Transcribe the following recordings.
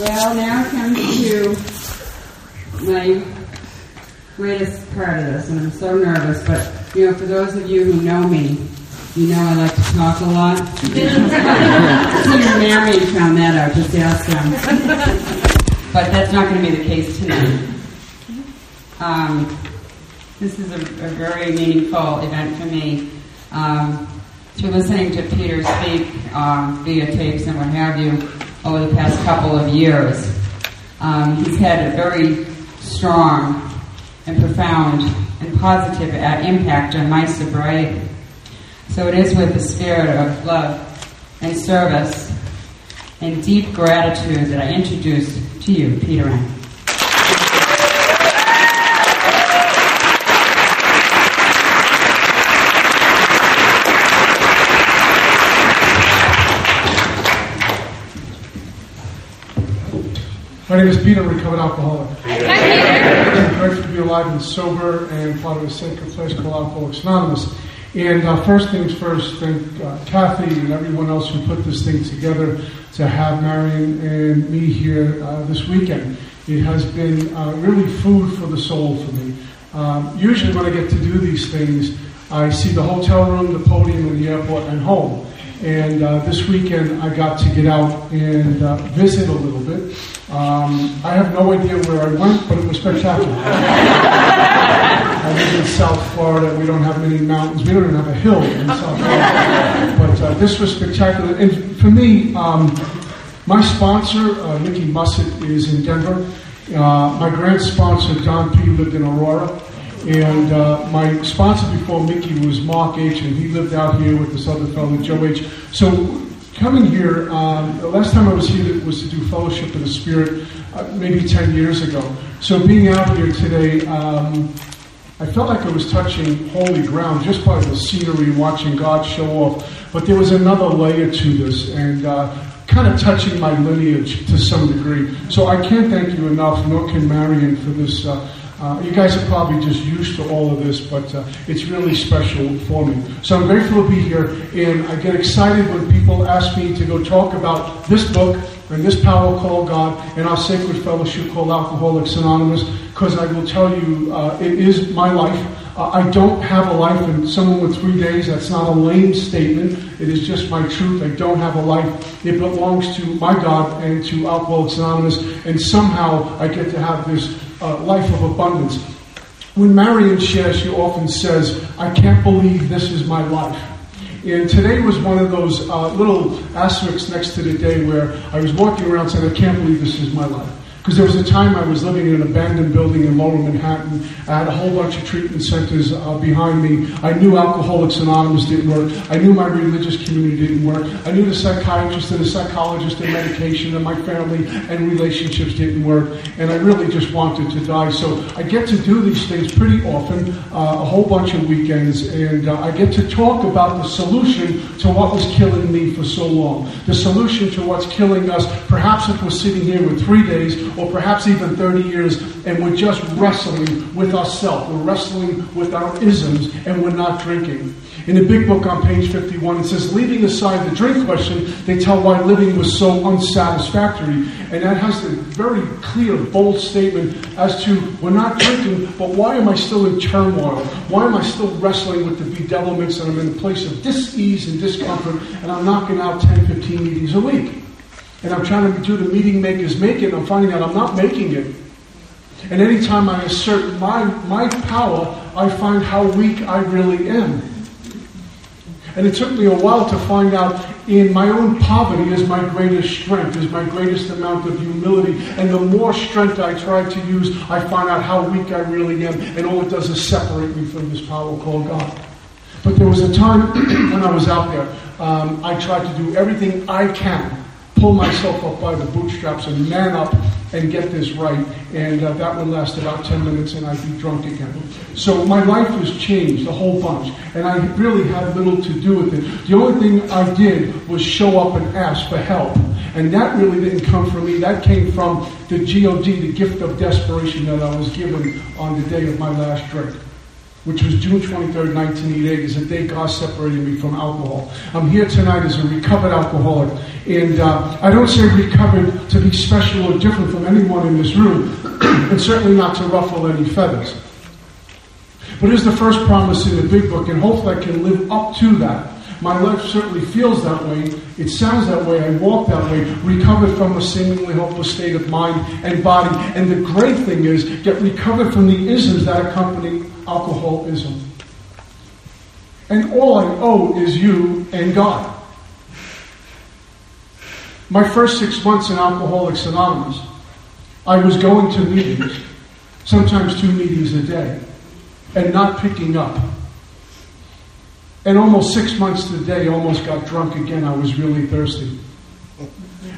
Well, now it comes to my greatest part of this, and I'm so nervous, but, you know, for those of you who know me, you know I like to talk a lot. Even Marion found that out, just ask them. But that's not going to be the case tonight. Um, this is a, a, very meaningful event for me. Um, through listening to Peter speak um, via tapes and what have you over the past couple of years, um, he's had a very strong and profound and positive impact on my sobriety. So it is with the spirit of love and service and deep gratitude that I introduce to you Peter Enns. My name is Peter, recovered alcoholic. I'm grateful to be alive and sober and part of a sacred place called Alcoholics Anonymous. And uh, first things first, thank uh, Kathy and everyone else who put this thing together to have Marion and me here uh, this weekend. It has been uh, really food for the soul for me. Um, usually when I get to do these things, I see the hotel room, the podium, and the airport, and home. And uh, this weekend I got to get out and uh, visit a little bit. Um, I have no idea where I went, but it was spectacular. I live in South Florida. We don't have many mountains. We don't even have a hill in South Florida. But uh, this was spectacular. And for me, um, my sponsor, uh, Mussett, is in Denver. Uh, my grand sponsor, Don P., lived in Aurora. And uh, my sponsor before Mickey was Mark H., and he lived out here with this other fellow, Joe H. So coming here, um, the last time I was here was to do Fellowship in the Spirit, uh, maybe 10 years ago. So being out here today, um, I felt like I was touching holy ground just by the scenery, watching God show off. But there was another layer to this, and uh, kind of touching my lineage to some degree. So I can't thank you enough, nor can Marion, for this. Uh, uh, you guys are probably just used to all of this, but uh, it's really special for me. So I'm grateful to be here, and I get excited when people ask me to go talk about this book and this power called God and our sacred fellowship called Alcoholics Anonymous because I will tell you, uh, it is my life. Uh, I don't have a life, and someone with three days, that's not a lame statement. It is just my truth. I don't have a life. It belongs to my God and to Alcoholics Anonymous, and somehow I get to have this uh, life of abundance. When Marion shares, she often says, I can't believe this is my life. And today was one of those uh, little asterisks next to the day where I was walking around saying, I can't believe this is my life. Because there was a time I was living in an abandoned building in lower Manhattan. I had a whole bunch of treatment centers uh, behind me. I knew Alcoholics Anonymous didn't work. I knew my religious community didn't work. I knew the psychiatrist and the psychologist and medication and my family and relationships didn't work. And I really just wanted to die. So I get to do these things pretty often, uh, a whole bunch of weekends, and uh, I get to talk about the solution to what was killing me for so long. The solution to what's killing us. Perhaps if we're sitting here with three days or perhaps even 30 years, and we're just wrestling with ourselves. We're wrestling with our isms, and we're not drinking. In the big book on page 51, it says, leaving aside the drink question, they tell why living was so unsatisfactory. And that has a very clear, bold statement as to we're not drinking, but why am I still in turmoil? Why am I still wrestling with the bedevilments and I'm in a place of dis-ease and discomfort and I'm knocking out 10, 15 meetings a week? And I'm trying to do the meeting makers make it, I'm finding out I'm not making it. And anytime I assert my, my power, I find how weak I really am. And it took me a while to find out in my own poverty is my greatest strength, is my greatest amount of humility. And the more strength I try to use, I find out how weak I really am. And all it does is separate me from this power called God. But there was a time when I was out there, um, I tried to do everything I can pull myself up by the bootstraps and man up and get this right. And uh, that would last about 10 minutes and I'd be drunk again. So my life was changed a whole bunch. And I really had little to do with it. The only thing I did was show up and ask for help. And that really didn't come from me. That came from the GOD, the gift of desperation that I was given on the day of my last drink. Which was June 23rd, 1988, is the day God separated me from alcohol. I'm here tonight as a recovered alcoholic. And uh, I don't say recovered to be special or different from anyone in this room, and certainly not to ruffle any feathers. But it's the first promise in the big book, and hopefully I can live up to that. My life certainly feels that way. It sounds that way. I walk that way, recovered from a seemingly hopeless state of mind and body. And the great thing is, get recovered from the isms that accompany alcoholism. And all I owe is you and God. My first six months in Alcoholics Anonymous, I was going to meetings, sometimes two meetings a day, and not picking up. And almost six months to the day, almost got drunk again. I was really thirsty.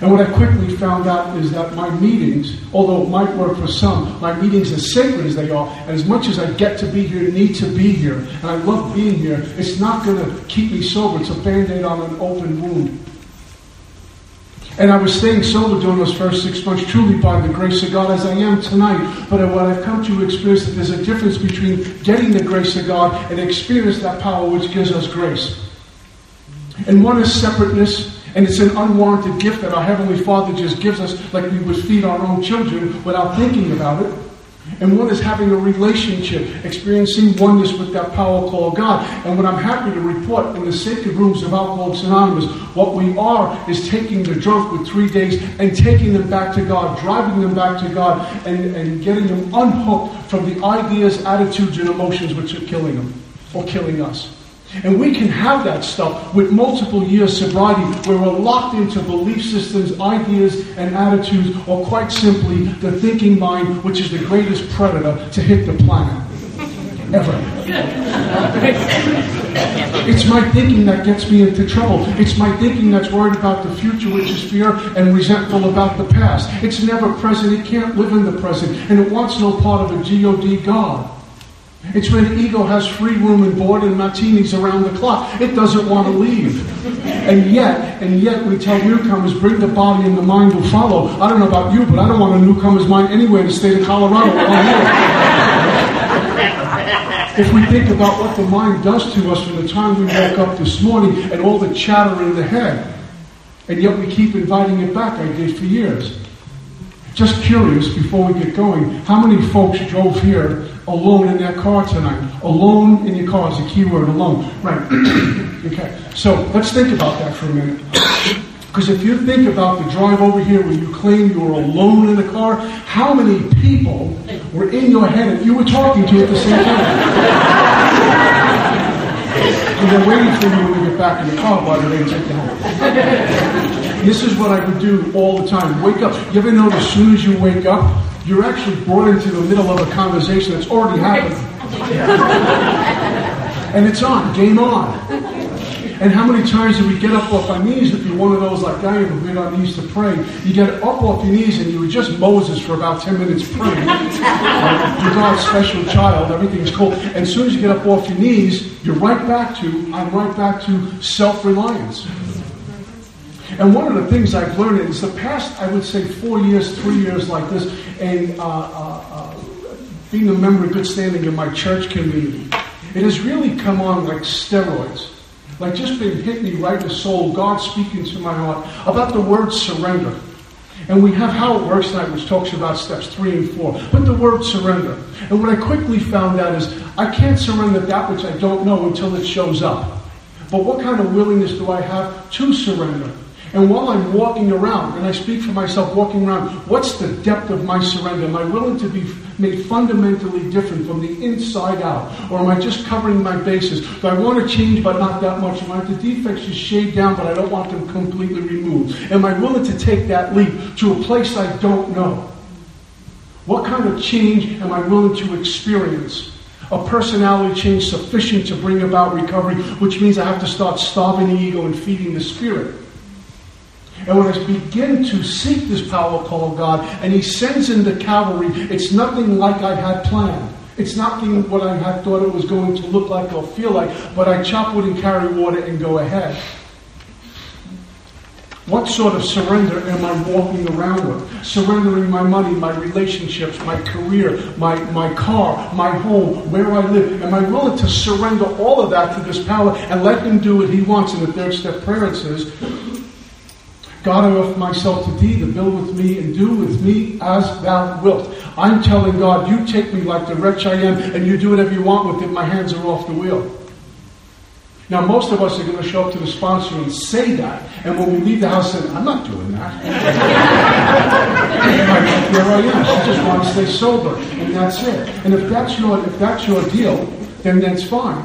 And what I quickly found out is that my meetings, although it might work for some, my meetings, as sacred as they are, and as much as I get to be here, need to be here, and I love being here, it's not going to keep me sober. It's a band aid on an open wound. And I was staying sober during those first six months, truly by the grace of God, as I am tonight. But what I've come to experience that there's a difference between getting the grace of God and experience that power which gives us grace. And one is separateness, and it's an unwarranted gift that our Heavenly Father just gives us, like we would feed our own children without thinking about it. And one is having a relationship, experiencing oneness with that power called God. And what I'm happy to report in the sacred rooms of Alcoholics Anonymous, what we are is taking the drunk with three days and taking them back to God, driving them back to God, and, and getting them unhooked from the ideas, attitudes, and emotions which are killing them or killing us. And we can have that stuff with multiple years sobriety where we're locked into belief systems, ideas, and attitudes, or quite simply the thinking mind, which is the greatest predator to hit the planet. Ever. it's my thinking that gets me into trouble. It's my thinking that's worried about the future, which is fear and resentful about the past. It's never present. It can't live in the present. And it wants no part of a God God. It's when the ego has free room and board and martinis around the clock. It doesn't want to leave. And yet, and yet we tell newcomers, bring the body and the mind will follow. I don't know about you, but I don't want a newcomer's mind anywhere in the state of Colorado. if we think about what the mind does to us from the time we woke up this morning and all the chatter in the head, and yet we keep inviting it back, I did for years. Just curious, before we get going, how many folks drove here alone in their car tonight? Alone in your car is a key word, alone. Right. okay. So let's think about that for a minute. Because if you think about the drive over here where you claim you were alone in the car, how many people were in your head that you were talking to at the same time? and they're waiting for you you get back in the car while they take you home. This is what I would do all the time. Wake up. You ever know as soon as you wake up, you're actually brought into the middle of a conversation that's already happened. and it's on, game on. And how many times do we get up off our knees if you're one of those like I am who get on knees to pray? You get up off your knees and you were just Moses for about 10 minutes praying. you're God's special child, everything's cool. And as soon as you get up off your knees, you're right back to, I'm right back to self-reliance. And one of the things I've learned is the past, I would say, four years, three years like this, and uh, uh, uh, being a member of good standing in my church community, it has really come on like steroids. Like just been hit me right in the soul, God speaking to my heart about the word surrender. And we have How It Works tonight, which talks about steps three and four. But the word surrender. And what I quickly found out is I can't surrender that which I don't know until it shows up. But what kind of willingness do I have to surrender? And while I'm walking around, and I speak for myself walking around, what's the depth of my surrender? Am I willing to be made fundamentally different from the inside out? Or am I just covering my bases? Do I want to change but not that much? Am I the defects just shaved down but I don't want them completely removed? Am I willing to take that leap to a place I don't know? What kind of change am I willing to experience? A personality change sufficient to bring about recovery, which means I have to start starving the ego and feeding the spirit. And when I begin to seek this power called God, and He sends in the cavalry, it's nothing like I had planned. It's nothing what I had thought it was going to look like or feel like, but I chop wood and carry water and go ahead. What sort of surrender am I walking around with? Surrendering my money, my relationships, my career, my, my car, my home, where I live. Am I willing to surrender all of that to this power and let him do what he wants? And the third step prayer it says, God, I offer myself to thee to build with me and do with me as thou wilt. I'm telling God, you take me like the wretch I am and you do whatever you want with it. My hands are off the wheel. Now, most of us are going to show up to the sponsor and say that, and when we leave the house, say, I'm not doing that. Here I am. I just want to stay sober, and that's it. And if that's your if that's your deal, then that's fine.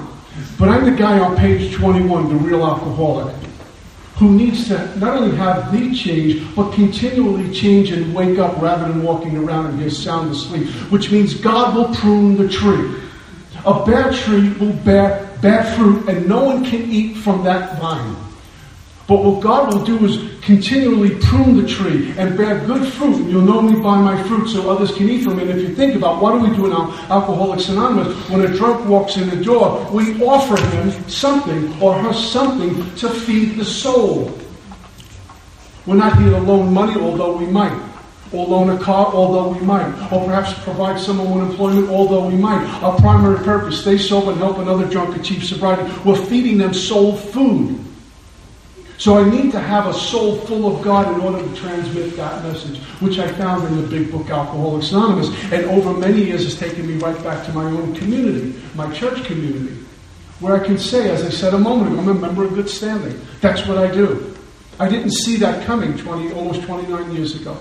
But I'm the guy on page 21, the real alcoholic, who needs to not only have the change, but continually change and wake up rather than walking around and get sound asleep. Which means God will prune the tree. A bad tree will bear bad fruit, and no one can eat from that vine. But what God will do is continually prune the tree and bear good fruit. And you'll know me by my fruit so others can eat from it. And if you think about what do we do in Alcoholics Anonymous? When a drunk walks in the door, we offer him something or her something to feed the soul. We're not here to loan money, although we might or loan a car, although we might, or perhaps provide someone with employment, although we might. Our primary purpose, stay sober and help another drunk achieve sobriety. We're feeding them soul food. So I need to have a soul full of God in order to transmit that message, which I found in the big book Alcoholics Anonymous. And over many years has taken me right back to my own community, my church community, where I can say, as I said a moment ago, I'm a member of good standing. That's what I do. I didn't see that coming 20, almost 29 years ago.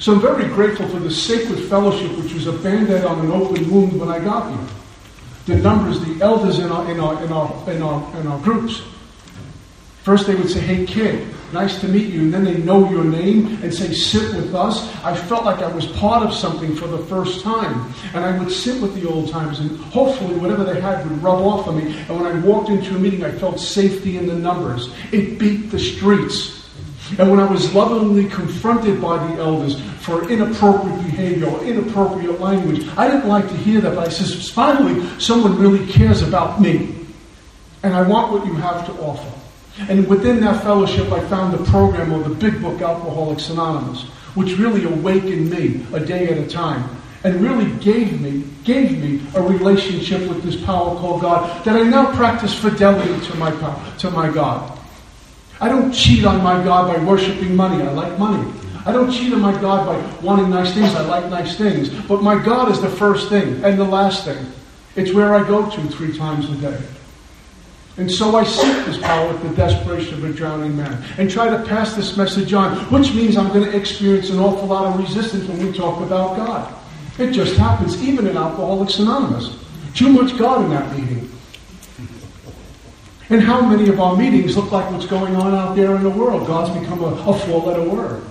So I'm very grateful for the sacred fellowship, which was a band-aid on an open wound when I got here. The numbers, the elders in our, in our, in our, in our, in our groups. First they would say, hey kid, nice to meet you. And then they know your name and say, sit with us. I felt like I was part of something for the first time. And I would sit with the old timers and hopefully whatever they had would rub off on me. And when I walked into a meeting, I felt safety in the numbers. It beat the streets. And when I was lovingly confronted by the elders for inappropriate behavior or inappropriate language, I didn't like to hear that, but I said, finally, someone really cares about me. And I want what you have to offer. And within that fellowship, I found the program of the big book, Alcoholics Anonymous, which really awakened me a day at a time and really gave me, gave me a relationship with this power called God that I now practice fidelity to my, to my God. I don't cheat on my God by worshiping money. I like money. I don't cheat on my God by wanting nice things. I like nice things. But my God is the first thing and the last thing. It's where I go to three times a day. And so I seek this power with the desperation of a drowning man and try to pass this message on, which means I'm going to experience an awful lot of resistance when we talk about God. It just happens, even in Alcoholics Anonymous. Too much God in that meeting. And how many of our meetings look like what's going on out there in the world? God's become a, a four letter word.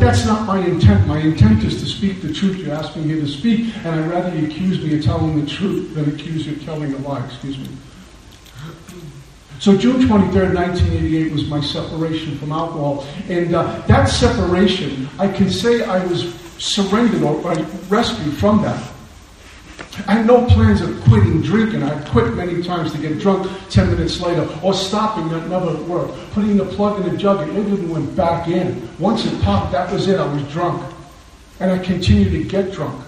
But that's not my intent. My intent is to speak the truth. You asked me to speak, and I'd rather you accuse me of telling the truth than accuse you of telling a lie. Excuse me. So June 23rd, 1988 was my separation from alcohol. And uh, that separation, I can say I was surrendered or rescued from that. I had no plans of quitting drinking. I quit many times to get drunk 10 minutes later or stopping that never worked. Putting the plug in the jug, it never went back in. Once it popped, that was it. I was drunk. And I continued to get drunk.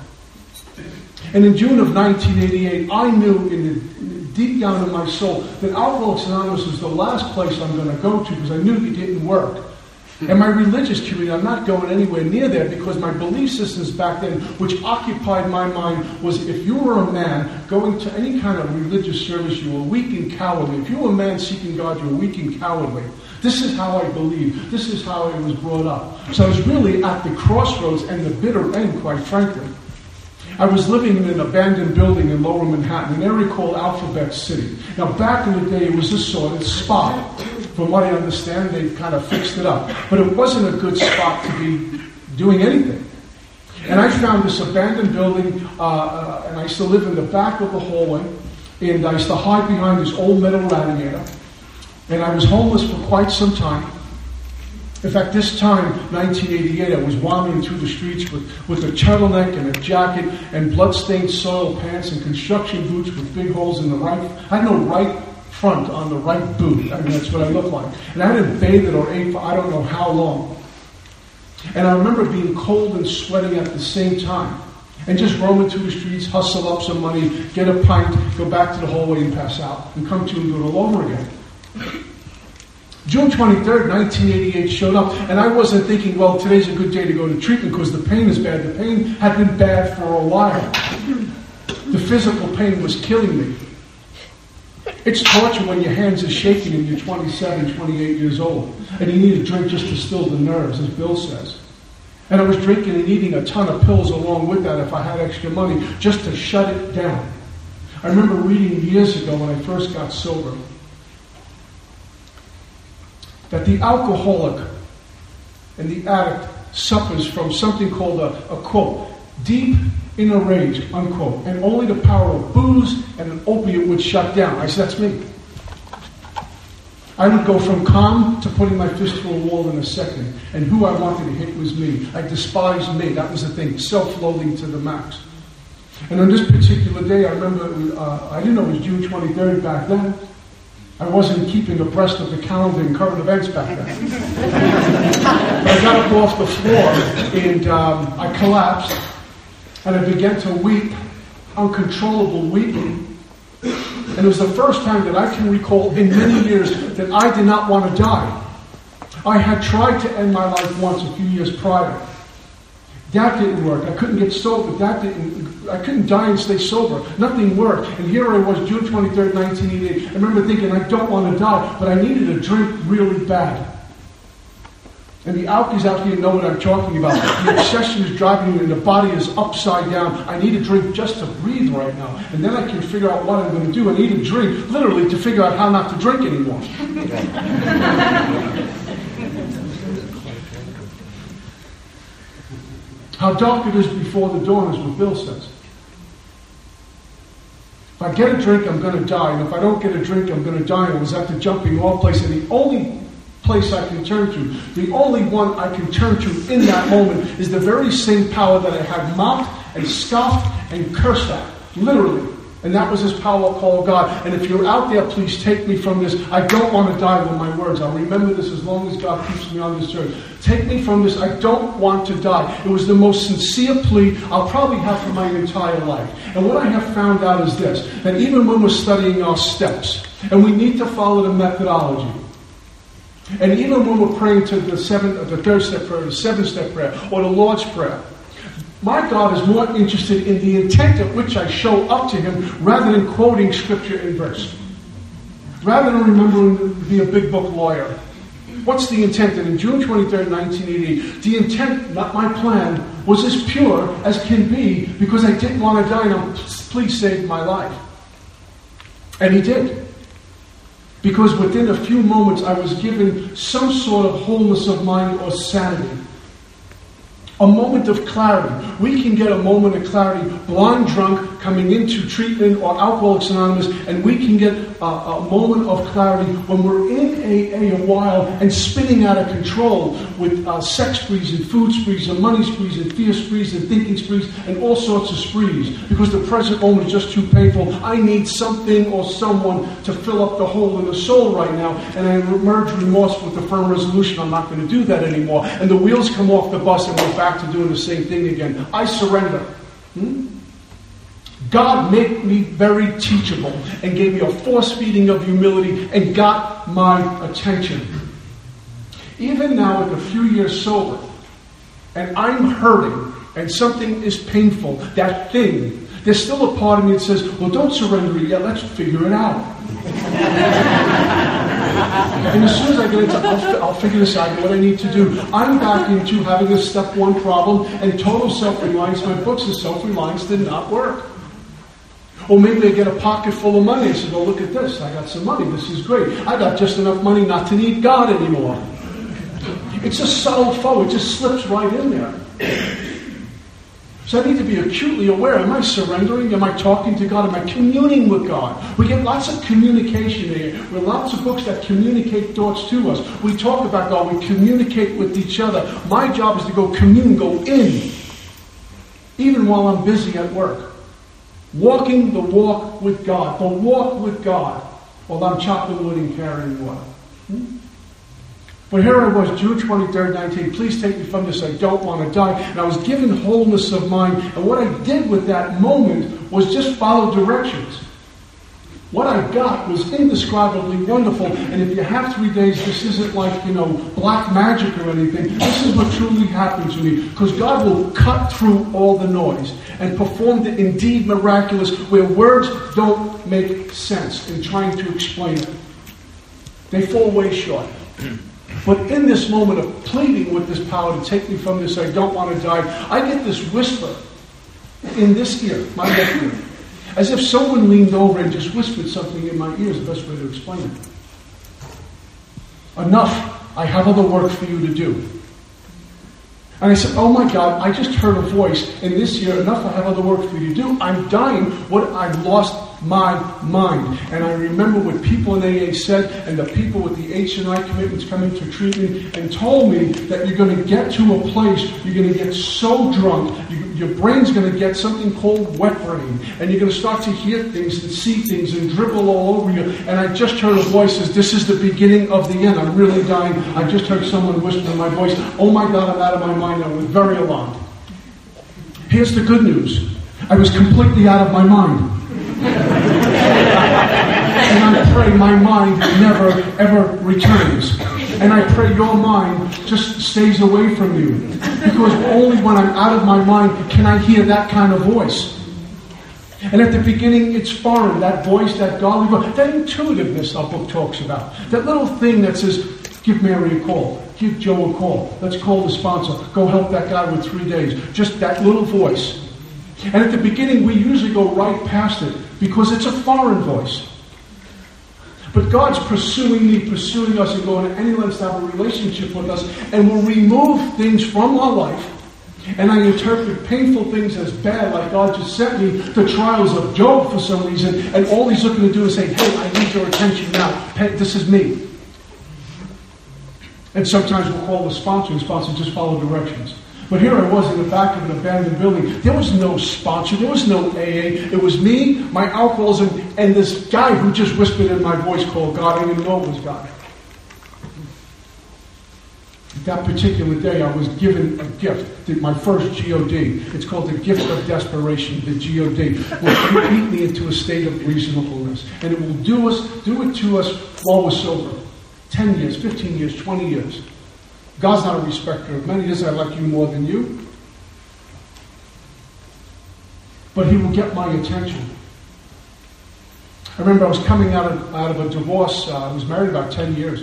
And in June of 1988, I knew in the deep down in my soul that Alcoholics Anonymous was the last place I'm going to go to because I knew it didn't work. And my religious community, I'm not going anywhere near there because my belief systems back then, which occupied my mind, was if you were a man going to any kind of religious service, you were weak and cowardly. If you were a man seeking God, you were weak and cowardly. This is how I believe. This is how I was brought up. So I was really at the crossroads and the bitter end, quite frankly. I was living in an abandoned building in lower Manhattan, an area called Alphabet City. Now, back in the day, it was a sort of spot. From what I understand, they've kind of fixed it up. But it wasn't a good spot to be doing anything. And I found this abandoned building, uh, uh, and I used to live in the back of the hallway, and I used to hide behind this old metal radiator. And I was homeless for quite some time. In fact, this time, 1988, I was wandering through the streets with, with a turtleneck and a jacket and bloodstained soiled pants and construction boots with big holes in the right. I had no right front on the right boot. I mean, that's what I look like. And I hadn't bathed or ate for I don't know how long. And I remember being cold and sweating at the same time. And just roaming through the streets, hustle up some money, get a pint, go back to the hallway and pass out, and come to and do it all over again. June 23rd, 1988 showed up, and I wasn't thinking, well, today's a good day to go to treatment because the pain is bad. The pain had been bad for a while. The physical pain was killing me. It's torture when your hands are shaking and you're 27, 28 years old, and you need a drink just to still the nerves, as Bill says. And I was drinking and eating a ton of pills along with that if I had extra money, just to shut it down. I remember reading years ago when I first got sober that the alcoholic and the addict suffers from something called a, a quote, deep inner rage, unquote, and only the power of booze and an opiate would shut down. I said, that's me. I would go from calm to putting my fist through a wall in a second, and who I wanted to hit was me. I despised me. That was the thing, self-loathing to the max. And on this particular day, I remember, uh, I didn't know it was June 23rd back then. I wasn't keeping abreast of the calendar and current events back then. I got up off the floor and um, I collapsed and I began to weep, uncontrollable weeping. And it was the first time that I can recall in many years that I did not want to die. I had tried to end my life once a few years prior. That didn't work. I couldn't get sober. That didn't. I couldn't die and stay sober. Nothing worked. And here I was, June 23rd, 1988. I remember thinking, I don't want to die, but I needed a drink really bad. And the alkies out here know what I'm talking about. The obsession is driving me, and the body is upside down. I need a drink just to breathe right now. And then I can figure out what I'm going to do. I need a drink, literally, to figure out how not to drink anymore. How dark it is before the dawn is what Bill says. If I get a drink, I'm going to die. And if I don't get a drink, I'm going to die. I was at the jumping off place, and the only place I can turn to, the only one I can turn to in that moment is the very same power that I had mocked and scoffed and cursed at. Literally. And that was his power called God. And if you're out there, please take me from this. I don't want to die with my words. I'll remember this as long as God keeps me on this earth. Take me from this. I don't want to die. It was the most sincere plea I'll probably have for my entire life. And what I have found out is this that even when we're studying our steps, and we need to follow the methodology, and even when we're praying to the seventh, the third step prayer, the seventh step prayer, or the Lord's prayer, my God is more interested in the intent at which I show up to Him rather than quoting scripture in verse. Rather than remembering to be a big book lawyer. What's the intent? And in June 23rd, 1980, the intent, not my plan, was as pure as can be because I didn't want to die and please save my life. And He did. Because within a few moments I was given some sort of wholeness of mind or sanity a moment of clarity. We can get a moment of clarity blind drunk coming into treatment or Alcoholics Anonymous, and we can get a, a moment of clarity when we're in AA a while and spinning out of control with uh, sex sprees and food sprees and money sprees and fear sprees and thinking sprees and all sorts of sprees because the present moment is just too painful. I need something or someone to fill up the hole in the soul right now, and I emerge remorse with the firm resolution I'm not going to do that anymore. And the wheels come off the bus and we're back to doing the same thing again. I surrender. Hmm? God made me very teachable and gave me a force feeding of humility and got my attention. Even now, with a few years sober, and I'm hurting, and something is painful, that thing, there's still a part of me that says, well, don't surrender yet, let's figure it out. and as soon as I get into, I'll, I'll figure this out, what I need to do. I'm back into having a step one problem, and total self reliance. My books of self reliance did not work. Or maybe I get a pocket full of money and say, well, look at this. I got some money. This is great. I got just enough money not to need God anymore. It's a subtle foe. It just slips right in there. So I need to be acutely aware. Am I surrendering? Am I talking to God? Am I communing with God? We get lots of communication here. We have lots of books that communicate thoughts to us. We talk about God. We communicate with each other. My job is to go commune, go in, even while I'm busy at work. Walking the walk with God, the walk with God. while I'm chopping wood and carrying water. Hmm? But here I was, June 23rd, 19. Please take me from this. I don't want to die. And I was given wholeness of mind. And what I did with that moment was just follow directions. What I got was indescribably wonderful. And if you have three days, this isn't like, you know, black magic or anything. This is what truly happened to me. Because God will cut through all the noise and perform the indeed miraculous where words don't make sense in trying to explain it. They fall way short. But in this moment of pleading with this power to take me from this, I don't want to die, I get this whisper in this ear, my left ear, as if someone leaned over and just whispered something in my ear is the best way to explain it. Enough. I have other work for you to do. And I said, Oh my God, I just heard a voice in this year. Enough, I have other work for you to do. I'm dying. What I've lost my mind. And I remember what people in AA said, and the people with the H&I commitments coming to treatment and told me that you're going to get to a place, you're going to get so drunk, you, your brain's going to get something called wet brain, and you're going to start to hear things and see things and dribble all over you. And I just heard a voice says, "This is the beginning of the end. I'm really dying." I just heard someone whisper in my voice, "Oh my God, I'm out of my mind." I was very alarmed. Here's the good news: I was completely out of my mind. And I pray my mind never ever returns. And I pray your mind just stays away from you. Because only when I'm out of my mind can I hear that kind of voice. And at the beginning, it's foreign. That voice, that godly voice, that intuitiveness our book talks about. That little thing that says, give Mary a call, give Joe a call, let's call the sponsor, go help that guy with three days. Just that little voice. And at the beginning, we usually go right past it because it's a foreign voice. But God's pursuing me, pursuing us, and going to any lengths to have a relationship with us, and will remove things from our life. And I interpret painful things as bad, like God just sent me the trials of Job for some reason, and all he's looking to do is say, Hey, I need your attention now. Hey, this is me. And sometimes we'll call the sponsor, and sponsor just follow directions. But here I was in the back of an abandoned building. There was no sponsor. There was no AA. It was me, my alcoholism, and this guy who just whispered in my voice called God. I didn't know it was God. That particular day, I was given a gift, my first GOD. It's called the gift of desperation, the GOD. Will keep me into a state of reasonableness. And it will do us, do it to us while we're sober. 10 years, 15 years, 20 years. God's not a respecter of men. He doesn't like you more than you. But he will get my attention. I remember I was coming out of, out of a divorce. Uh, I was married about 10 years.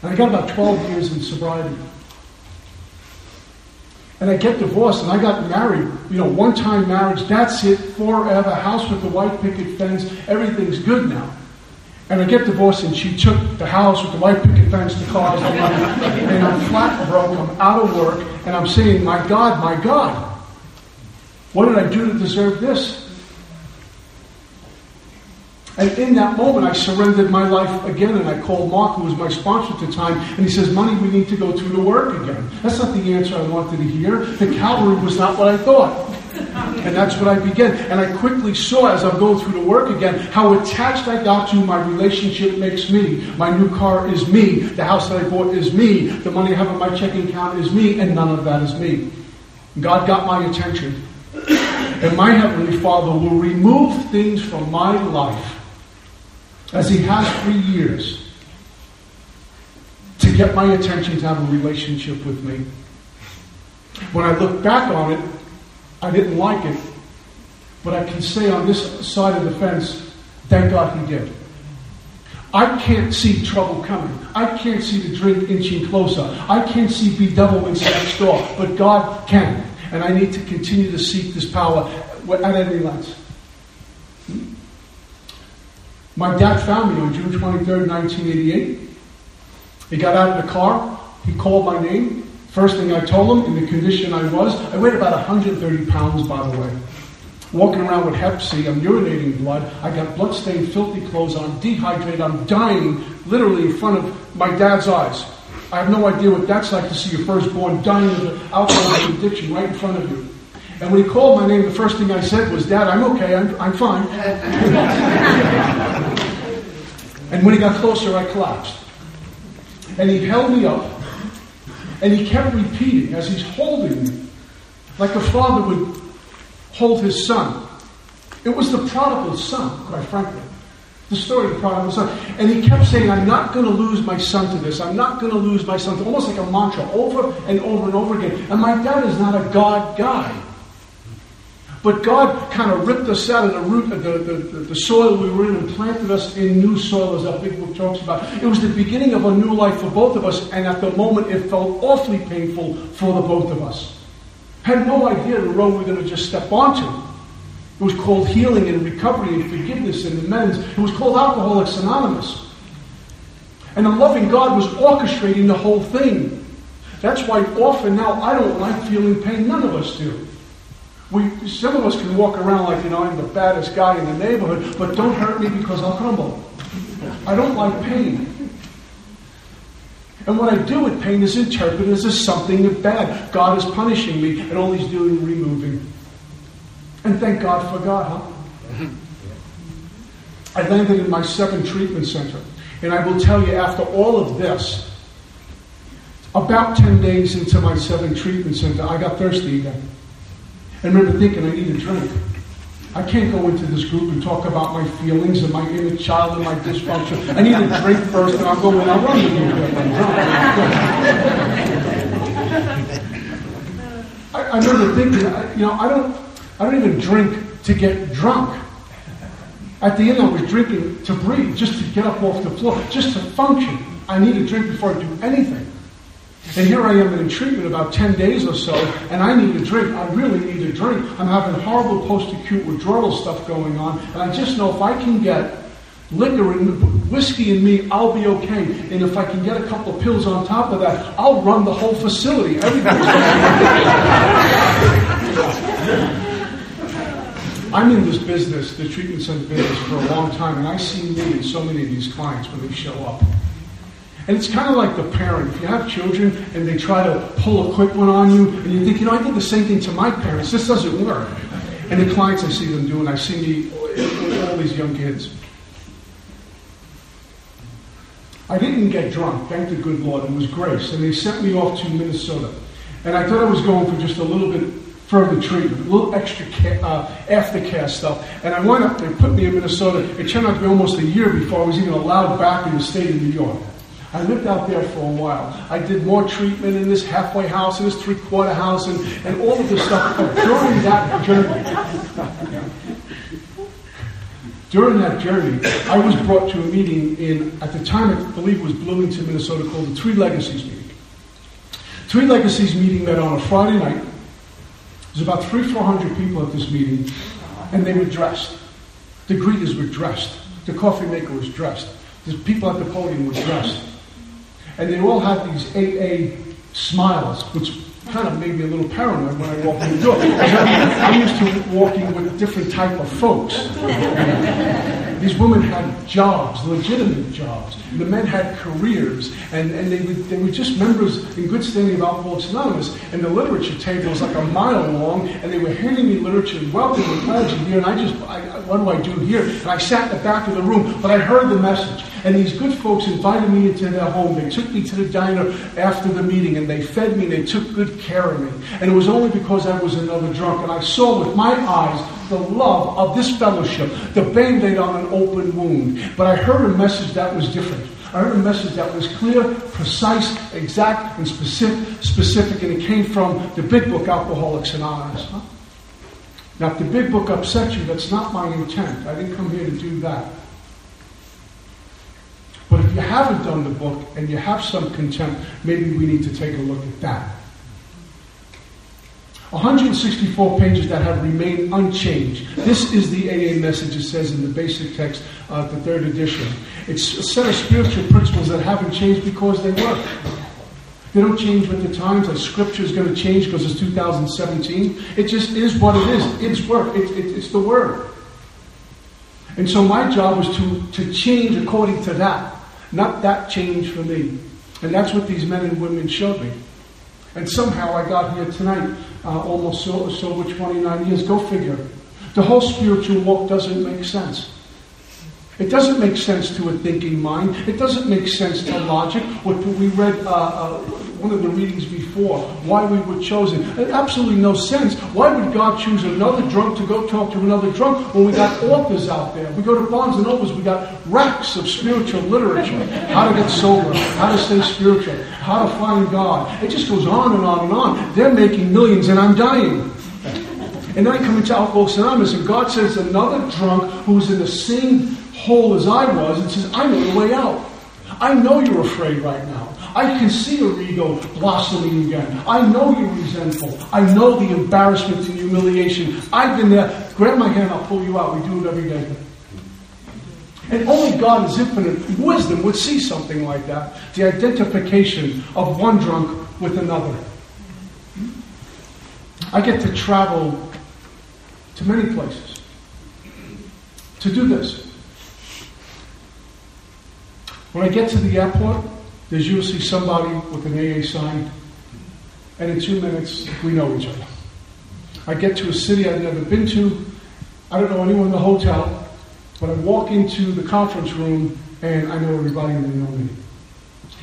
And I got about 12 years in sobriety. And I get divorced and I got married, you know, one time marriage, that's it, forever, house with the white picket fence, everything's good now. And I get divorced, and she took the house with the white picket fence, the cars, and I'm, and I'm flat broke. I'm out of work, and I'm saying, "My God, my God, what did I do to deserve this?" And in that moment, I surrendered my life again, and I called Mark, who was my sponsor at the time, and he says, "Money, we need to go through the work again." That's not the answer I wanted to hear. The Calvary was not what I thought. And that's what I began. And I quickly saw as I'm going through the work again how attached I got to my relationship makes me. My new car is me. The house that I bought is me. The money I have in my checking account is me. And none of that is me. God got my attention. And my Heavenly Father will remove things from my life as He has for years to get my attention to have a relationship with me. When I look back on it, I didn't like it, but I can say on this side of the fence, thank God he did. I can't see trouble coming. I can't see the drink inching closer. I can't see bedevilments next door, but God can. And I need to continue to seek this power at any length. Hmm? My dad found me on June 23rd, 1988. He got out of the car. He called my name. First thing I told him, in the condition I was, I weighed about 130 pounds, by the way. Walking around with hep C, I'm urinating blood, I got blood-stained, filthy clothes I'm dehydrated, I'm dying literally in front of my dad's eyes. I have no idea what that's like to see your firstborn dying of alcohol addiction right in front of you. And when he called my name, the first thing I said was, Dad, I'm okay, I'm, I'm fine. And when he got closer, I collapsed. And he held me up, and he kept repeating as he's holding me, like a father would hold his son. It was the prodigal son, quite frankly. The story of the prodigal son. And he kept saying, I'm not going to lose my son to this. I'm not going to lose my son to almost like a mantra over and over and over again. And my dad is not a God guy. But God kind of ripped us out of the root of the, the, the, soil we were in and planted us in new soil, as that big book talks about. It was the beginning of a new life for both of us, and at the moment it felt awfully painful for the both of us. Had no idea the road we were going to just step onto. It was called healing and recovery and forgiveness and amends. It was called Alcoholics Anonymous. And the loving God was orchestrating the whole thing. That's why often now I don't like feeling pain. None of us do. We, some of us can walk around like, you know, I'm the baddest guy in the neighborhood, but don't hurt me because I'll crumble. I don't like pain. And what I do with pain is interpret it as something bad. God is punishing me, and all He's doing is removing. And thank God for God, huh? I landed in my seven treatment center. And I will tell you, after all of this, about 10 days into my seven treatment center, I got thirsty again. I remember thinking I need a drink. I can't go into this group and talk about my feelings and my inner child and my dysfunction. I need a drink first, and I'll go in. I'll run I remember thinking, you know, I don't, I don't even drink to get drunk. At the end, I was drinking to breathe, just to get up off the floor, just to function. I need a drink before I do anything. And here I am in treatment about 10 days or so, and I need a drink. I really need a drink. I'm having horrible post acute withdrawal stuff going on, and I just know if I can get liquor and whiskey in me, I'll be okay. And if I can get a couple of pills on top of that, I'll run the whole facility. I'm in this business, the treatment center business, for a long time, and I see me and so many of these clients when they show up. And it's kind of like the parent. If you have children and they try to pull a quick one on you, and you think, you know, I did the same thing to my parents. This doesn't work. And the clients I see them do, I see me, all these young kids. I didn't get drunk, thank the good Lord. It was grace. And they sent me off to Minnesota. And I thought I was going for just a little bit further treatment, a little extra ca- uh, aftercare stuff. And I went up, they put me in Minnesota. It turned out to be almost a year before I was even allowed back in the state of New York. I lived out there for a while. I did more treatment in this halfway house, in this three quarter house, and, and all of this stuff. During that journey, during that journey, I was brought to a meeting in, at the time, I believe it was Bloomington, Minnesota, called the Three Legacies meeting. Three Legacies meeting met on a Friday night. There's about three, four hundred people at this meeting, and they were dressed. The greeters were dressed. The coffee maker was dressed. The people at the podium were dressed. And they all had these AA smiles, which kind of made me a little paranoid when I walked in the door. I'm used to walking with different type of folks. These women had jobs, legitimate jobs. The men had careers, and, and they, were, they were just members in good standing of Alcoholics Anonymous. And the literature table was like a mile long, and they were handing me literature and glad you're here. And I just, I, what do I do here? And I sat in the back of the room, but I heard the message. And these good folks invited me into their home. They took me to the diner after the meeting and they fed me they took good care of me. And it was only because I was another drunk. And I saw with my eyes the love of this fellowship, the band aid on an open wound. But I heard a message that was different. I heard a message that was clear, precise, exact, and specific, specific and it came from the big book, Alcoholics Anonymous. Huh? Now, if the big book upsets you, that's not my intent. I didn't come here to do that. But if you haven't done the book and you have some contempt, maybe we need to take a look at that. 164 pages that have remained unchanged. This is the AA message, it says in the basic text, uh, the third edition. It's a set of spiritual principles that haven't changed because they work. They don't change with the times. Like scripture is going to change because it's 2017. It just is what it is. It's work. It, it, it's the word. And so my job was to, to change according to that. Not that change for me. And that's what these men and women showed me. And somehow I got here tonight, uh, almost so, sober 29 years. Go figure. The whole spiritual walk doesn't make sense. It doesn't make sense to a thinking mind. It doesn't make sense to logic. What we read uh, uh, one of the readings before, why we were chosen. It absolutely no sense. Why would God choose another drunk to go talk to another drunk when we got authors out there? We go to Barnes and Nobles, we got racks of spiritual literature. How to get sober, how to stay spiritual, how to find God. It just goes on and on and on. They're making millions and I'm dying. And then I come into Alcoholics Anonymous, and God says another drunk who's in the same hole as I was and says, I know the way out. I know you're afraid right now. I can see your ego blossoming again. I know you're resentful. I know the embarrassment and humiliation. I've been there. Grab my hand, I'll pull you out. We do it every day. And only God, in infinite wisdom, would see something like that the identification of one drunk with another. I get to travel to many places to do this. When I get to the airport, there's usually somebody with an AA sign, and in two minutes, we know each other. I get to a city I've never been to, I don't know anyone in the hotel, but I walk into the conference room and I know everybody and they know me.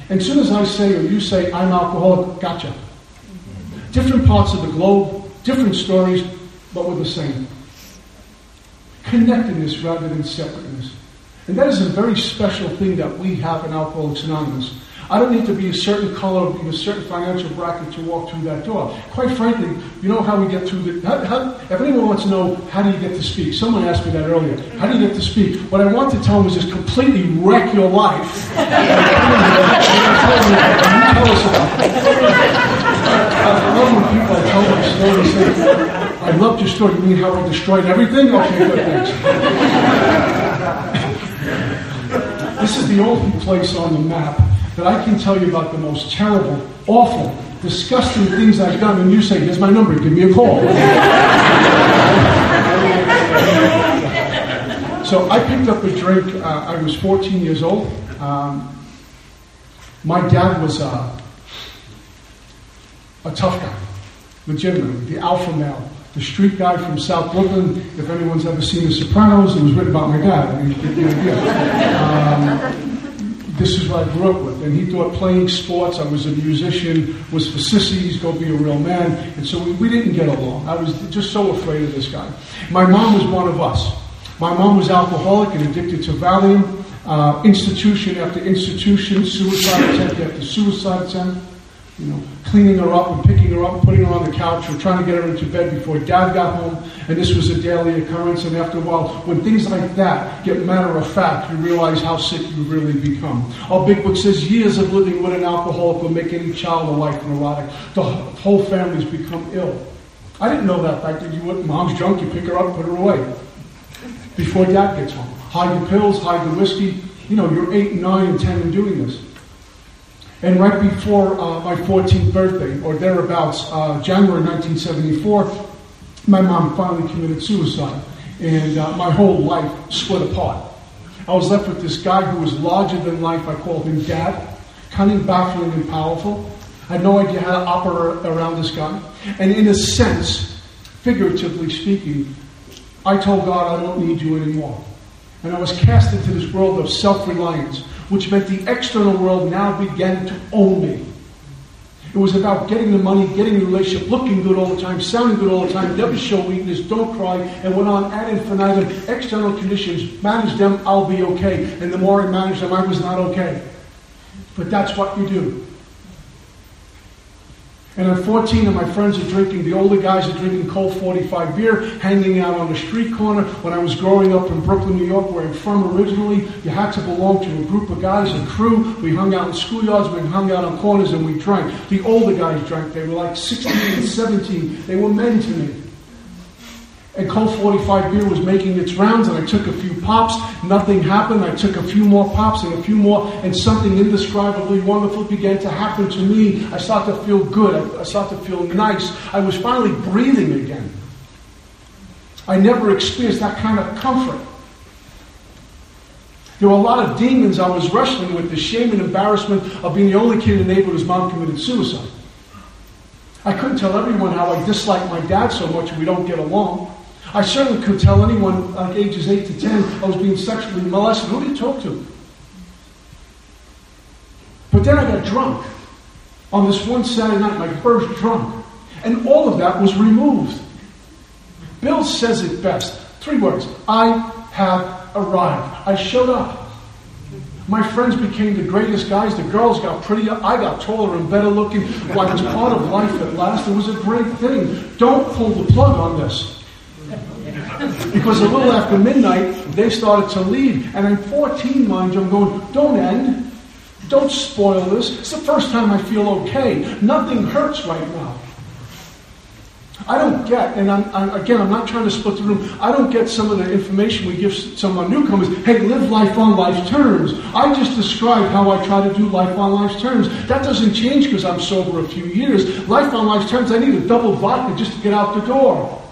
And as soon as I say or you say, I'm alcoholic, gotcha. Different parts of the globe, different stories, but we're the same. Connectedness rather than separateness. And that is a very special thing that we have in Alcoholics Anonymous. I don't need to be a certain color, be a certain financial bracket to walk through that door. Quite frankly, you know how we get through the. How, how, if anyone wants to know how do you get to speak, someone asked me that earlier. How do you get to speak? What I want to tell them is just completely wreck your life. I love when people tell story say, I loved your story. You mean how I destroyed everything? Okay, good, thanks. This is the only place on the map that I can tell you about the most terrible, awful, disgusting things I've done, and you say, Here's my number, give me a call. so I picked up a drink. Uh, I was 14 years old. Um, my dad was uh, a tough guy, legitimately, the alpha male the street guy from South Brooklyn. If anyone's ever seen The Sopranos, it was written about my dad. I mean, you get the idea. Um, this is what I grew up with. And he thought playing sports, I was a musician, was for sissies, go be a real man. And so we, we didn't get along. I was just so afraid of this guy. My mom was one of us. My mom was alcoholic and addicted to Valium. Uh, institution after institution, suicide attempt after suicide attempt you know, cleaning her up and picking her up and putting her on the couch or trying to get her into bed before dad got home. And this was a daily occurrence. And after a while, when things like that get matter of fact, you realize how sick you really become. Our big book says years of living with an alcoholic will make any child a life neurotic. The whole family's become ill. I didn't know that fact that you would, mom's drunk, you pick her up, put her away. Before dad gets home. Hide the pills, hide the whiskey. You know, you're eight, nine, and ten and doing this. And right before uh, my 14th birthday, or thereabouts, uh, January 1974, my mom finally committed suicide. And uh, my whole life split apart. I was left with this guy who was larger than life. I called him Dad, cunning, baffling, and powerful. I had no idea how to operate around this guy. And in a sense, figuratively speaking, I told God I don't need you anymore. And I was cast into this world of self reliance which meant the external world now began to own me. It was about getting the money, getting the relationship, looking good all the time, sounding good all the time, never show weakness, don't cry, and went on ad infinitum. External conditions, manage them, I'll be okay. And the more I managed them, I was not okay. But that's what you do. And at 14, and my friends are drinking, the older guys are drinking Colt 45 beer, hanging out on the street corner. When I was growing up in Brooklyn, New York, where I'm from originally, you had to belong to a group of guys, a crew. We hung out in schoolyards, we hung out on corners, and we drank. The older guys drank. They were like 16 and 17. They were men to me. And Colt 45 beer was making its rounds, and I took a few pops. Nothing happened. I took a few more pops and a few more, and something indescribably wonderful began to happen to me. I started to feel good. I started to feel nice. I was finally breathing again. I never experienced that kind of comfort. There were a lot of demons I was wrestling with the shame and embarrassment of being the only kid in the neighborhood whose mom committed suicide. I couldn't tell everyone how I disliked my dad so much we don't get along. I certainly could tell anyone like ages 8 to 10 I was being sexually molested. Who do you talk to? But then I got drunk on this one Saturday night, my first drunk. And all of that was removed. Bill says it best. Three words. I have arrived. I showed up. My friends became the greatest guys. The girls got prettier. I got taller and better looking. Like it's part of life at last. It was a great thing. Don't pull the plug on this. Because a little after midnight, they started to leave. And I'm 14, mind you, I'm going, don't end. Don't spoil this. It's the first time I feel okay. Nothing hurts right now. I don't get, and I'm, I'm, again, I'm not trying to split the room. I don't get some of the information we give some of our newcomers. Hey, live life on life's terms. I just described how I try to do life on life's terms. That doesn't change because I'm sober a few years. Life on life's terms, I need a double vodka just to get out the door.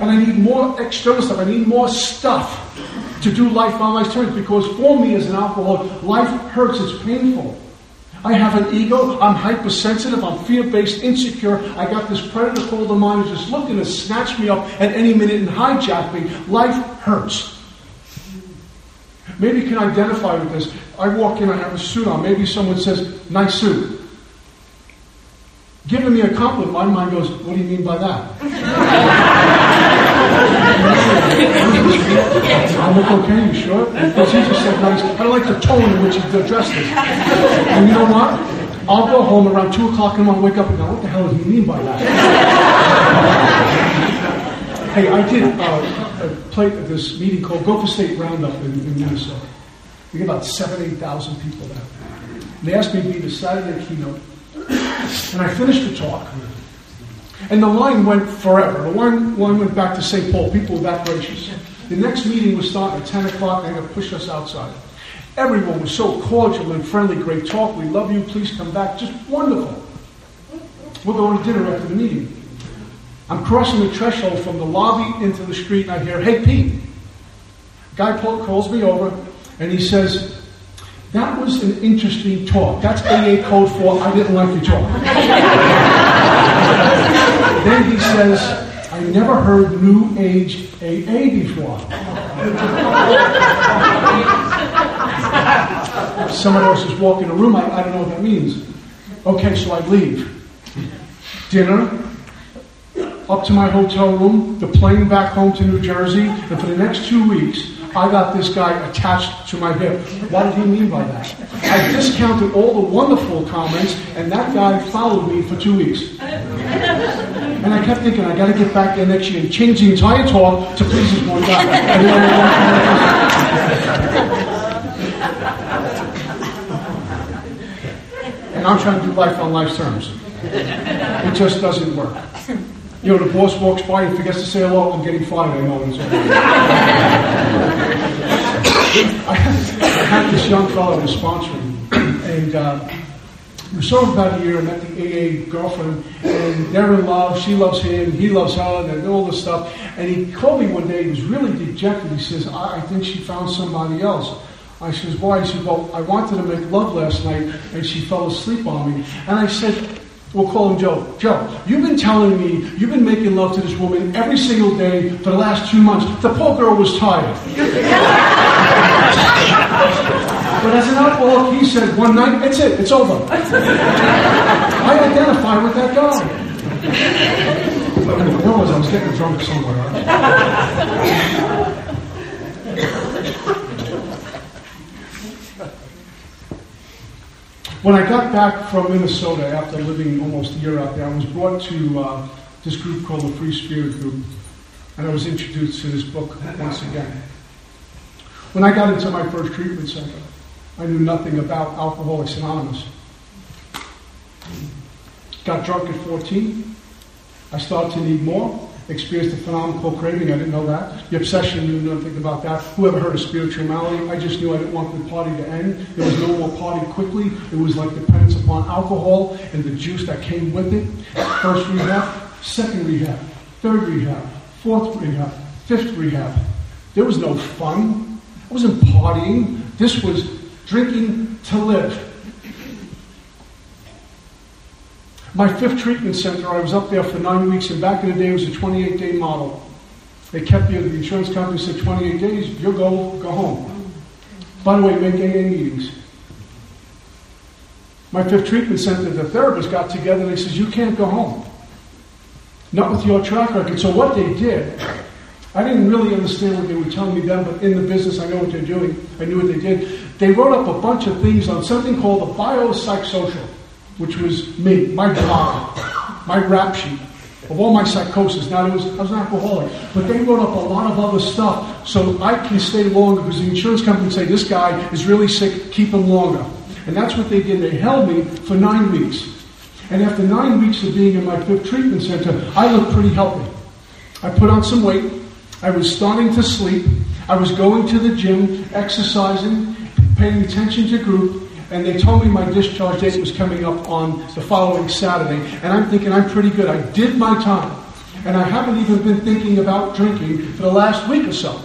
And I need more external stuff. I need more stuff to do life on life's terms because for me as an alcoholic, life hurts, it's painful. I have an ego, I'm hypersensitive, I'm fear based, insecure. I got this predator called the mind who's just looking to snatch me up at any minute and hijack me. Life hurts. Maybe you can identify with this. I walk in, I have a suit on. Maybe someone says, nice suit. Giving me a compliment, my mind goes, what do you mean by that? I look okay, you sure? Because he just said nice. I like the tone in which he addressed it. And you know what? I'll go home around 2 o'clock and morning, wake up and go, what the hell does he mean by that? hey, I did uh, play at this meeting called Gopher State Roundup in, in Minnesota. We get about seven, 8,000 people there. And They asked me to be the Saturday keynote. And I finished the talk. And the line went forever. The line, line went back to St. Paul. People were that gracious. The next meeting was starting at 10 o'clock. They had to push us outside. Everyone was so cordial and friendly. Great talk. We love you. Please come back. Just wonderful. We're going to dinner after the meeting. I'm crossing the threshold from the lobby into the street, and I hear, "Hey, Pete." Guy Paul calls me over, and he says, "That was an interesting talk. That's AA code for I didn't like your talk." then he says, I never heard New Age AA before. Someone else is walking a room, I, I don't know what that means. Okay, so I leave. Dinner, up to my hotel room, the plane back home to New Jersey, and for the next two weeks, I got this guy attached to my hip. What did he mean by that? I discounted all the wonderful comments, and that guy followed me for two weeks. And I kept thinking, I got to get back there next year and change the entire talk to please this one guy. And I'm trying to do life on life's terms. It just doesn't work. You know, the boss walks by and forgets to say hello, I'm getting fired, I know. I, had this young fellow was sponsoring, and uh, we saw him about a year, met the AA girlfriend, and they're in love. She loves him, he loves her, and all this stuff. And he called me one day, he was really dejected. He says, I, I think she found somebody else. I says, why? He said, well, I wanted to make love last night, and she fell asleep on me. And I said, We'll call him Joe. Joe, you've been telling me you've been making love to this woman every single day for the last two months. The poor girl was tired. but as an alcoholic, he said one night, it's it, it's over. I identify with that guy. Where was? I was getting drunk somewhere. When I got back from Minnesota after living almost a year out there, I was brought to uh, this group called the Free Spirit Group, and I was introduced to this book once again. When I got into my first treatment center, I knew nothing about Alcoholics Anonymous. Got drunk at 14. I started to need more experienced a phenomenal craving. I didn't know that. The obsession, knew nothing about that. Whoever heard of spirituality? I just knew I didn't want the party to end. There was no more party quickly. It was like dependence upon alcohol and the juice that came with it. First rehab, second rehab, third rehab, fourth rehab, fifth rehab. There was no fun. I wasn't partying. This was drinking to live. My fifth treatment center, I was up there for nine weeks, and back in the day it was a 28 day model. They kept you, the insurance company said 28 days, you'll go, go home. By the way, make AA meetings. My fifth treatment center, the therapist got together and they says, you can't go home. Not with your track record. So what they did, I didn't really understand what they were telling me then, but in the business I know what they're doing. I knew what they did. They wrote up a bunch of things on something called the biopsychosocial, which was me, my job, my rap sheet of all my psychosis. Now, was, I was an alcoholic, but they wrote up a lot of other stuff so I can stay longer because the insurance company say, this guy is really sick, keep him longer. And that's what they did. They held me for nine weeks. And after nine weeks of being in my fifth treatment center, I looked pretty healthy. I put on some weight. I was starting to sleep. I was going to the gym, exercising, paying attention to group, and they told me my discharge date was coming up on the following Saturday. And I'm thinking, I'm pretty good. I did my time. And I haven't even been thinking about drinking for the last week or so.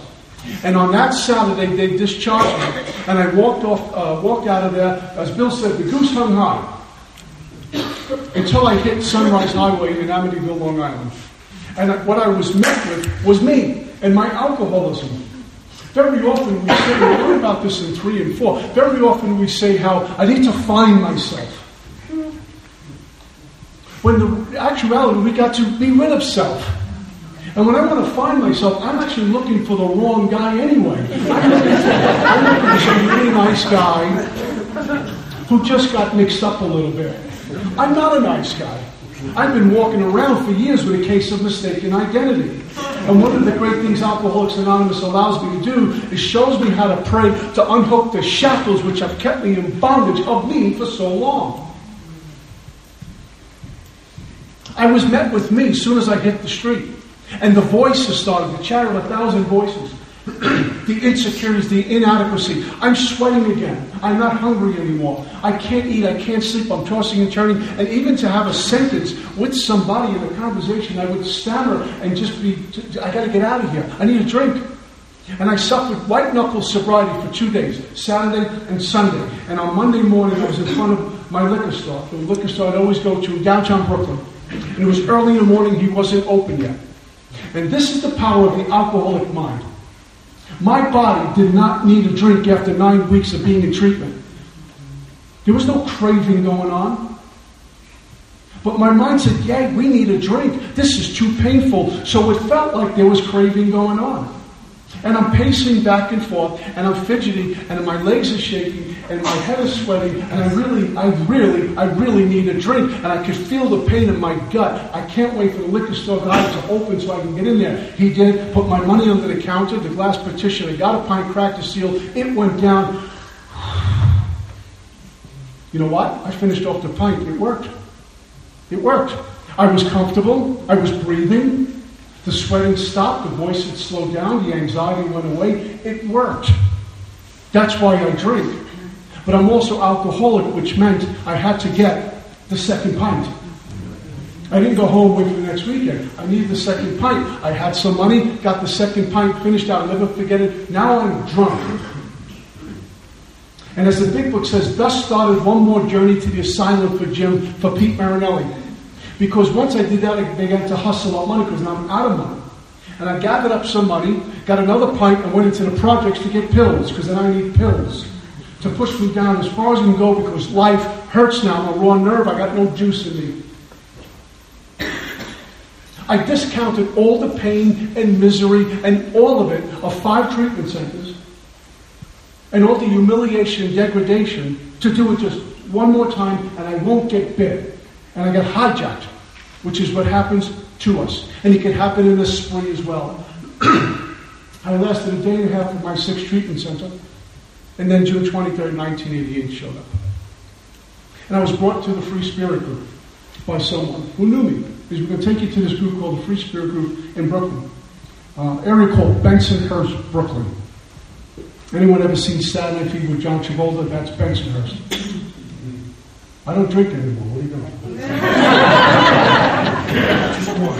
And on that Saturday, they discharged me. And I walked off, uh, walked out of there, as Bill said, the goose hung high. Until I hit Sunrise Highway in Amityville, Long Island. And what I was met with was me and my alcoholism. Very often we say, we learn about this in 3 and 4, very often we say how I need to find myself. When the actuality, we got to be rid of self. And when I want to find myself, I'm actually looking for the wrong guy anyway. I'm looking for, I'm looking for some really nice guy who just got mixed up a little bit. I'm not a nice guy. I've been walking around for years with a case of mistaken identity. And one of the great things Alcoholics Anonymous allows me to do is shows me how to pray to unhook the shackles which have kept me in bondage of me for so long. I was met with me as soon as I hit the street. And the voices started to chatter, a thousand voices. The insecurities, the inadequacy. I'm sweating again. I'm not hungry anymore. I can't eat. I can't sleep. I'm tossing and turning. And even to have a sentence with somebody in a conversation, I would stammer and just be, I got to get out of here. I need a drink. And I suffered white knuckle sobriety for two days, Saturday and Sunday. And on Monday morning, I was in front of my liquor store, the liquor store I'd always go to in downtown Brooklyn. And it was early in the morning, he wasn't open yet. And this is the power of the alcoholic mind. My body did not need a drink after nine weeks of being in treatment. There was no craving going on. But my mind said, yeah, we need a drink. This is too painful. So it felt like there was craving going on. And I'm pacing back and forth, and I'm fidgeting, and my legs are shaking, and my head is sweating, and I really, I really, I really need a drink. And I could feel the pain in my gut. I can't wait for the liquor store guy to open so I can get in there. He did, put my money under the counter, the glass partition, I got a pint, cracked the seal, it went down. You know what? I finished off the pint. It worked. It worked. I was comfortable. I was breathing. The sweating stopped, the voice had slowed down, the anxiety went away. It worked. That's why I drink. But I'm also alcoholic, which meant I had to get the second pint. I didn't go home wait for the next weekend. I needed the second pint. I had some money, got the second pint, finished out, never forget it. Now I'm drunk. And as the big book says, thus started one more journey to the asylum for Jim, for Pete Marinelli. Because once I did that, I began to hustle up money because now I'm out of money. And I gathered up some money, got another pint, and went into the projects to get pills because then I need pills to push me down as far as I can go because life hurts now. I'm a raw nerve. I got no juice in me. I discounted all the pain and misery and all of it of five treatment centers and all the humiliation and degradation to do it just one more time and I won't get bit. And I got hijacked, which is what happens to us. And it can happen in the spring as well. I lasted a day and a half at my sixth treatment center. And then June 23rd, 1988 showed up. And I was brought to the Free Spirit group by someone who knew me. Because we're going to take you to this group called the Free Spirit Group in Brooklyn. Uh, area called Bensonhurst, Brooklyn. Anyone ever seen Saturday Night Fever with John Travolta? That's Bensonhurst. I don't drink anymore. What are you doing? Just one.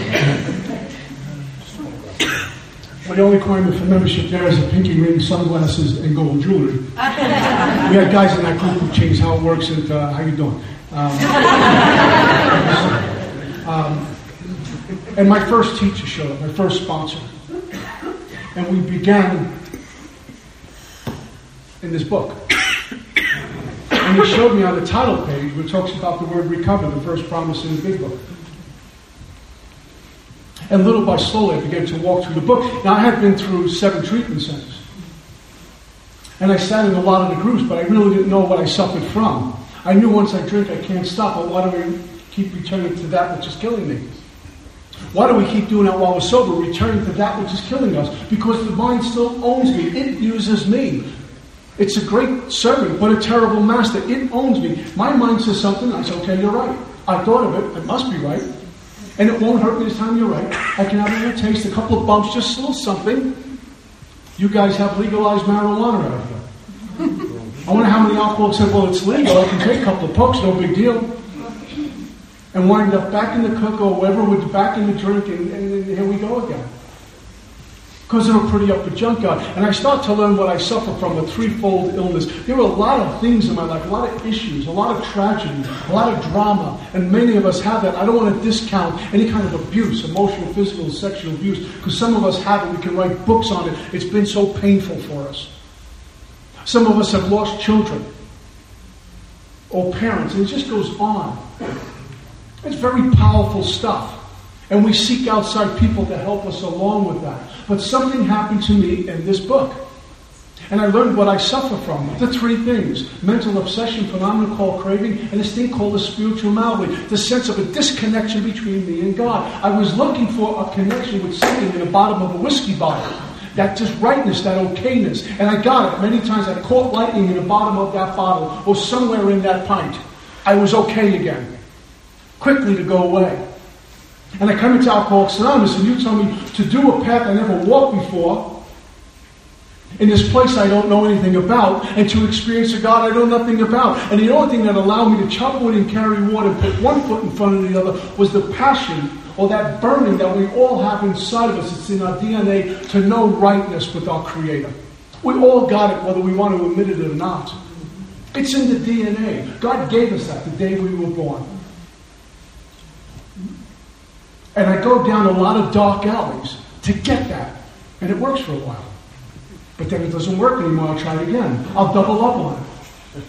My only requirement for membership there is a pinky ring, sunglasses, and gold jewelry. we had guys in that group who changed how it works and uh, how you doing. Um, um, and my first teacher showed up, my first sponsor. And we began in this book. And he showed me on the title page it talks about the word recover, the first promise in the big book. And little by slowly, I began to walk through the book. Now, I had been through seven treatment centers. And I sat in a lot of the groups, but I really didn't know what I suffered from. I knew once I drink, I can't stop, but why do we keep returning to that which is killing me? Why do we keep doing that while we're sober, returning to that which is killing us? Because the mind still owns me. It uses me. It's a great servant, but a terrible master. It owns me. My mind says something, I say, okay, you're right. I thought of it, it must be right. And it won't hurt me this time you're right. I can have a little taste, a couple of bumps, just a little something. You guys have legalized marijuana out here. I wonder how many alcoholics said, well, it's legal. I can take a couple of pokes, no big deal. And wind up back in the cook or wherever, with back in the drink, and, and here we go again because they were pretty up a junkyard. And I start to learn what I suffer from a threefold illness. There were a lot of things in my life, a lot of issues, a lot of tragedy, a lot of drama, and many of us have that. I don't want to discount any kind of abuse, emotional, physical, sexual abuse, because some of us have it. We can write books on it. It's been so painful for us. Some of us have lost children or parents, and it just goes on. It's very powerful stuff. And we seek outside people to help us along with that. But something happened to me in this book. And I learned what I suffer from. The three things mental obsession, phenomenon called craving, and this thing called the spiritual malady, the sense of a disconnection between me and God. I was looking for a connection with something in the bottom of a whiskey bottle. That just rightness, that okayness. And I got it. Many times I caught lightning in the bottom of that bottle or somewhere in that pint. I was okay again. Quickly to go away. And I come into Alcoholics Anonymous and you tell me to do a path I never walked before in this place I don't know anything about, and to experience a God I know nothing about. And the only thing that allowed me to chop wood and carry water and put one foot in front of the other was the passion or that burning that we all have inside of us. It's in our DNA to know rightness with our Creator. We all got it, whether we want to admit it or not. It's in the DNA. God gave us that the day we were born. And I go down a lot of dark alleys to get that. And it works for a while. But then it doesn't work anymore. I'll try it again. I'll double up on it.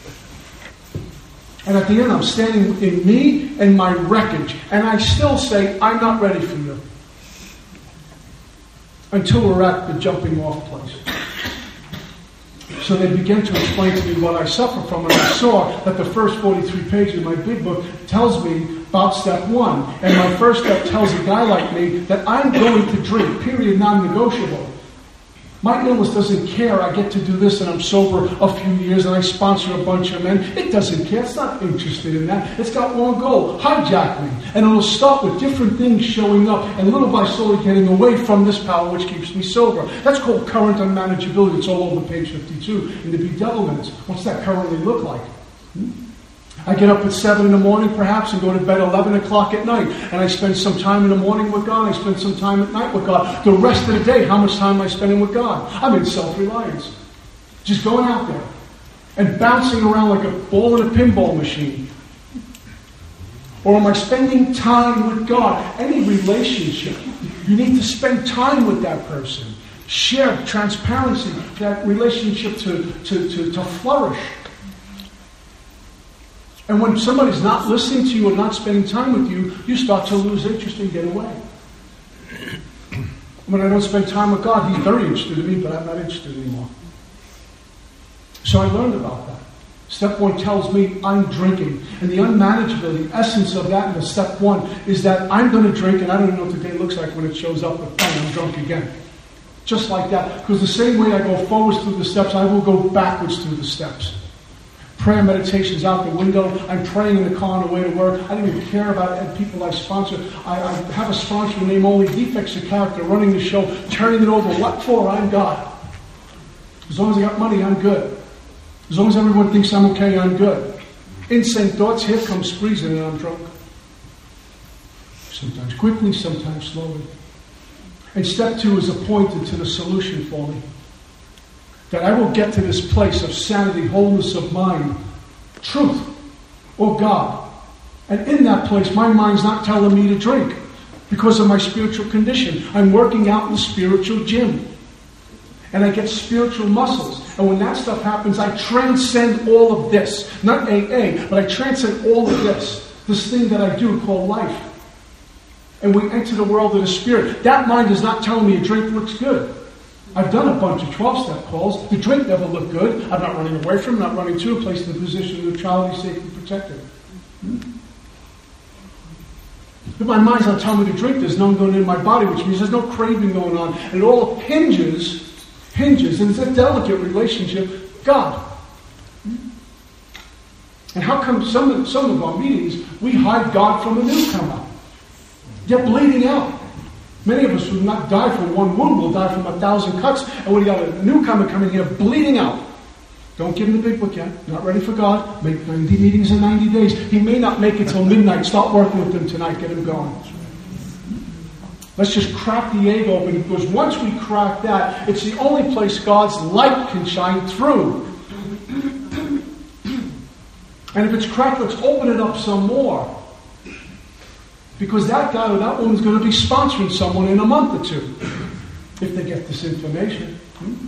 And at the end, I'm standing in me and my wreckage. And I still say, I'm not ready for you. Until we're at the jumping off place. So they began to explain to me what I suffer from, and I saw that the first 43 pages of my big book tells me about step one. And my first step tells a guy like me that I'm going to drink, period, non negotiable. My illness doesn't care. I get to do this and I'm sober a few years and I sponsor a bunch of men. It doesn't care. It's not interested in that. It's got one goal hijack me. And it'll start with different things showing up and little by slowly getting away from this power which keeps me sober. That's called current unmanageability. It's all over page 52 in the bedevilments. What's that currently look like? Hmm? I get up at 7 in the morning, perhaps, and go to bed 11 o'clock at night. And I spend some time in the morning with God. I spend some time at night with God. The rest of the day, how much time am I spending with God? I'm in self reliance. Just going out there and bouncing around like a ball in a pinball machine. Or am I spending time with God? Any relationship, you need to spend time with that person. Share transparency, that relationship to, to, to, to flourish. And when somebody's not listening to you or not spending time with you, you start to lose interest and get away. When I don't spend time with God, He's very interested in me, but I'm not interested anymore. So I learned about that. Step one tells me I'm drinking. And the unmanageability, essence of that in the step one is that I'm going to drink, and I don't even know what the day looks like when it shows up, but fine, I'm drunk again. Just like that. Because the same way I go forwards through the steps, I will go backwards through the steps. Prayer meditations out the window. I'm praying in the car on the way to work. I don't even care about people I sponsor. I, I have a sponsor name only defects of character, running the show, turning it over. What for? I'm God. As long as I got money, I'm good. As long as everyone thinks I'm okay, I'm good. Insane thoughts, here comes spreezing and I'm drunk. Sometimes quickly, sometimes slowly. And step two is appointed to the solution for me that I will get to this place of sanity, wholeness of mind, truth, or God. And in that place, my mind's not telling me to drink because of my spiritual condition. I'm working out in the spiritual gym. and I get spiritual muscles. And when that stuff happens, I transcend all of this. Not AA, but I transcend all of this. This thing that I do called life. And we enter the world of the spirit. That mind is not telling me a drink looks good. I've done a bunch of 12 step calls. The drink never looked good. I'm not running away from not running to a place in the position of neutrality, safe, and protected. Hmm? My mind's not telling me to drink, there's none going in my body, which means there's no craving going on. And it all hinges, hinges, and it's a delicate relationship, God. And how come some some of our meetings, we hide God from a newcomer? They're bleeding out. Many of us will not die from one wound, will die from a thousand cuts. And when you got a newcomer coming here bleeding out, don't give him the big book yet. Not ready for God. Make 90 meetings in 90 days. He may not make it till midnight. Start working with him tonight. Get him going. Let's just crack the egg open because once we crack that, it's the only place God's light can shine through. And if it's cracked, let's open it up some more. Because that guy or that woman's going to be sponsoring someone in a month or two if they get this information. Hmm?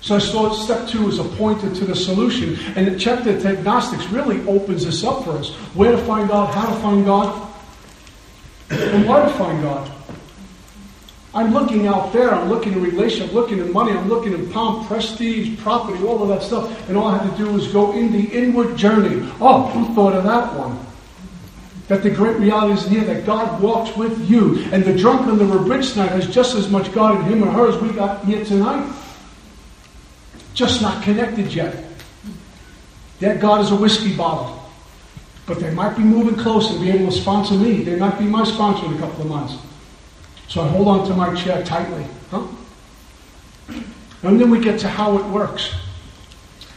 So I saw step two is a pointer to the solution. And the chapter We Agnostics really opens this up for us. Where to find God, how to find God, and why to find God. I'm looking out there, I'm looking in relation, I'm looking in money, I'm looking in pomp, prestige, property, all of that stuff, and all I had to do was go in the inward journey. Oh, who thought of that one? That the great reality is here, that God walks with you, and the drunk on the bridge tonight has just as much God in him or her as we got here tonight just not connected yet. Their God is a whiskey bottle. But they might be moving close and be able to sponsor me. They might be my sponsor in a couple of months. So I hold on to my chair tightly. Huh? And then we get to how it works.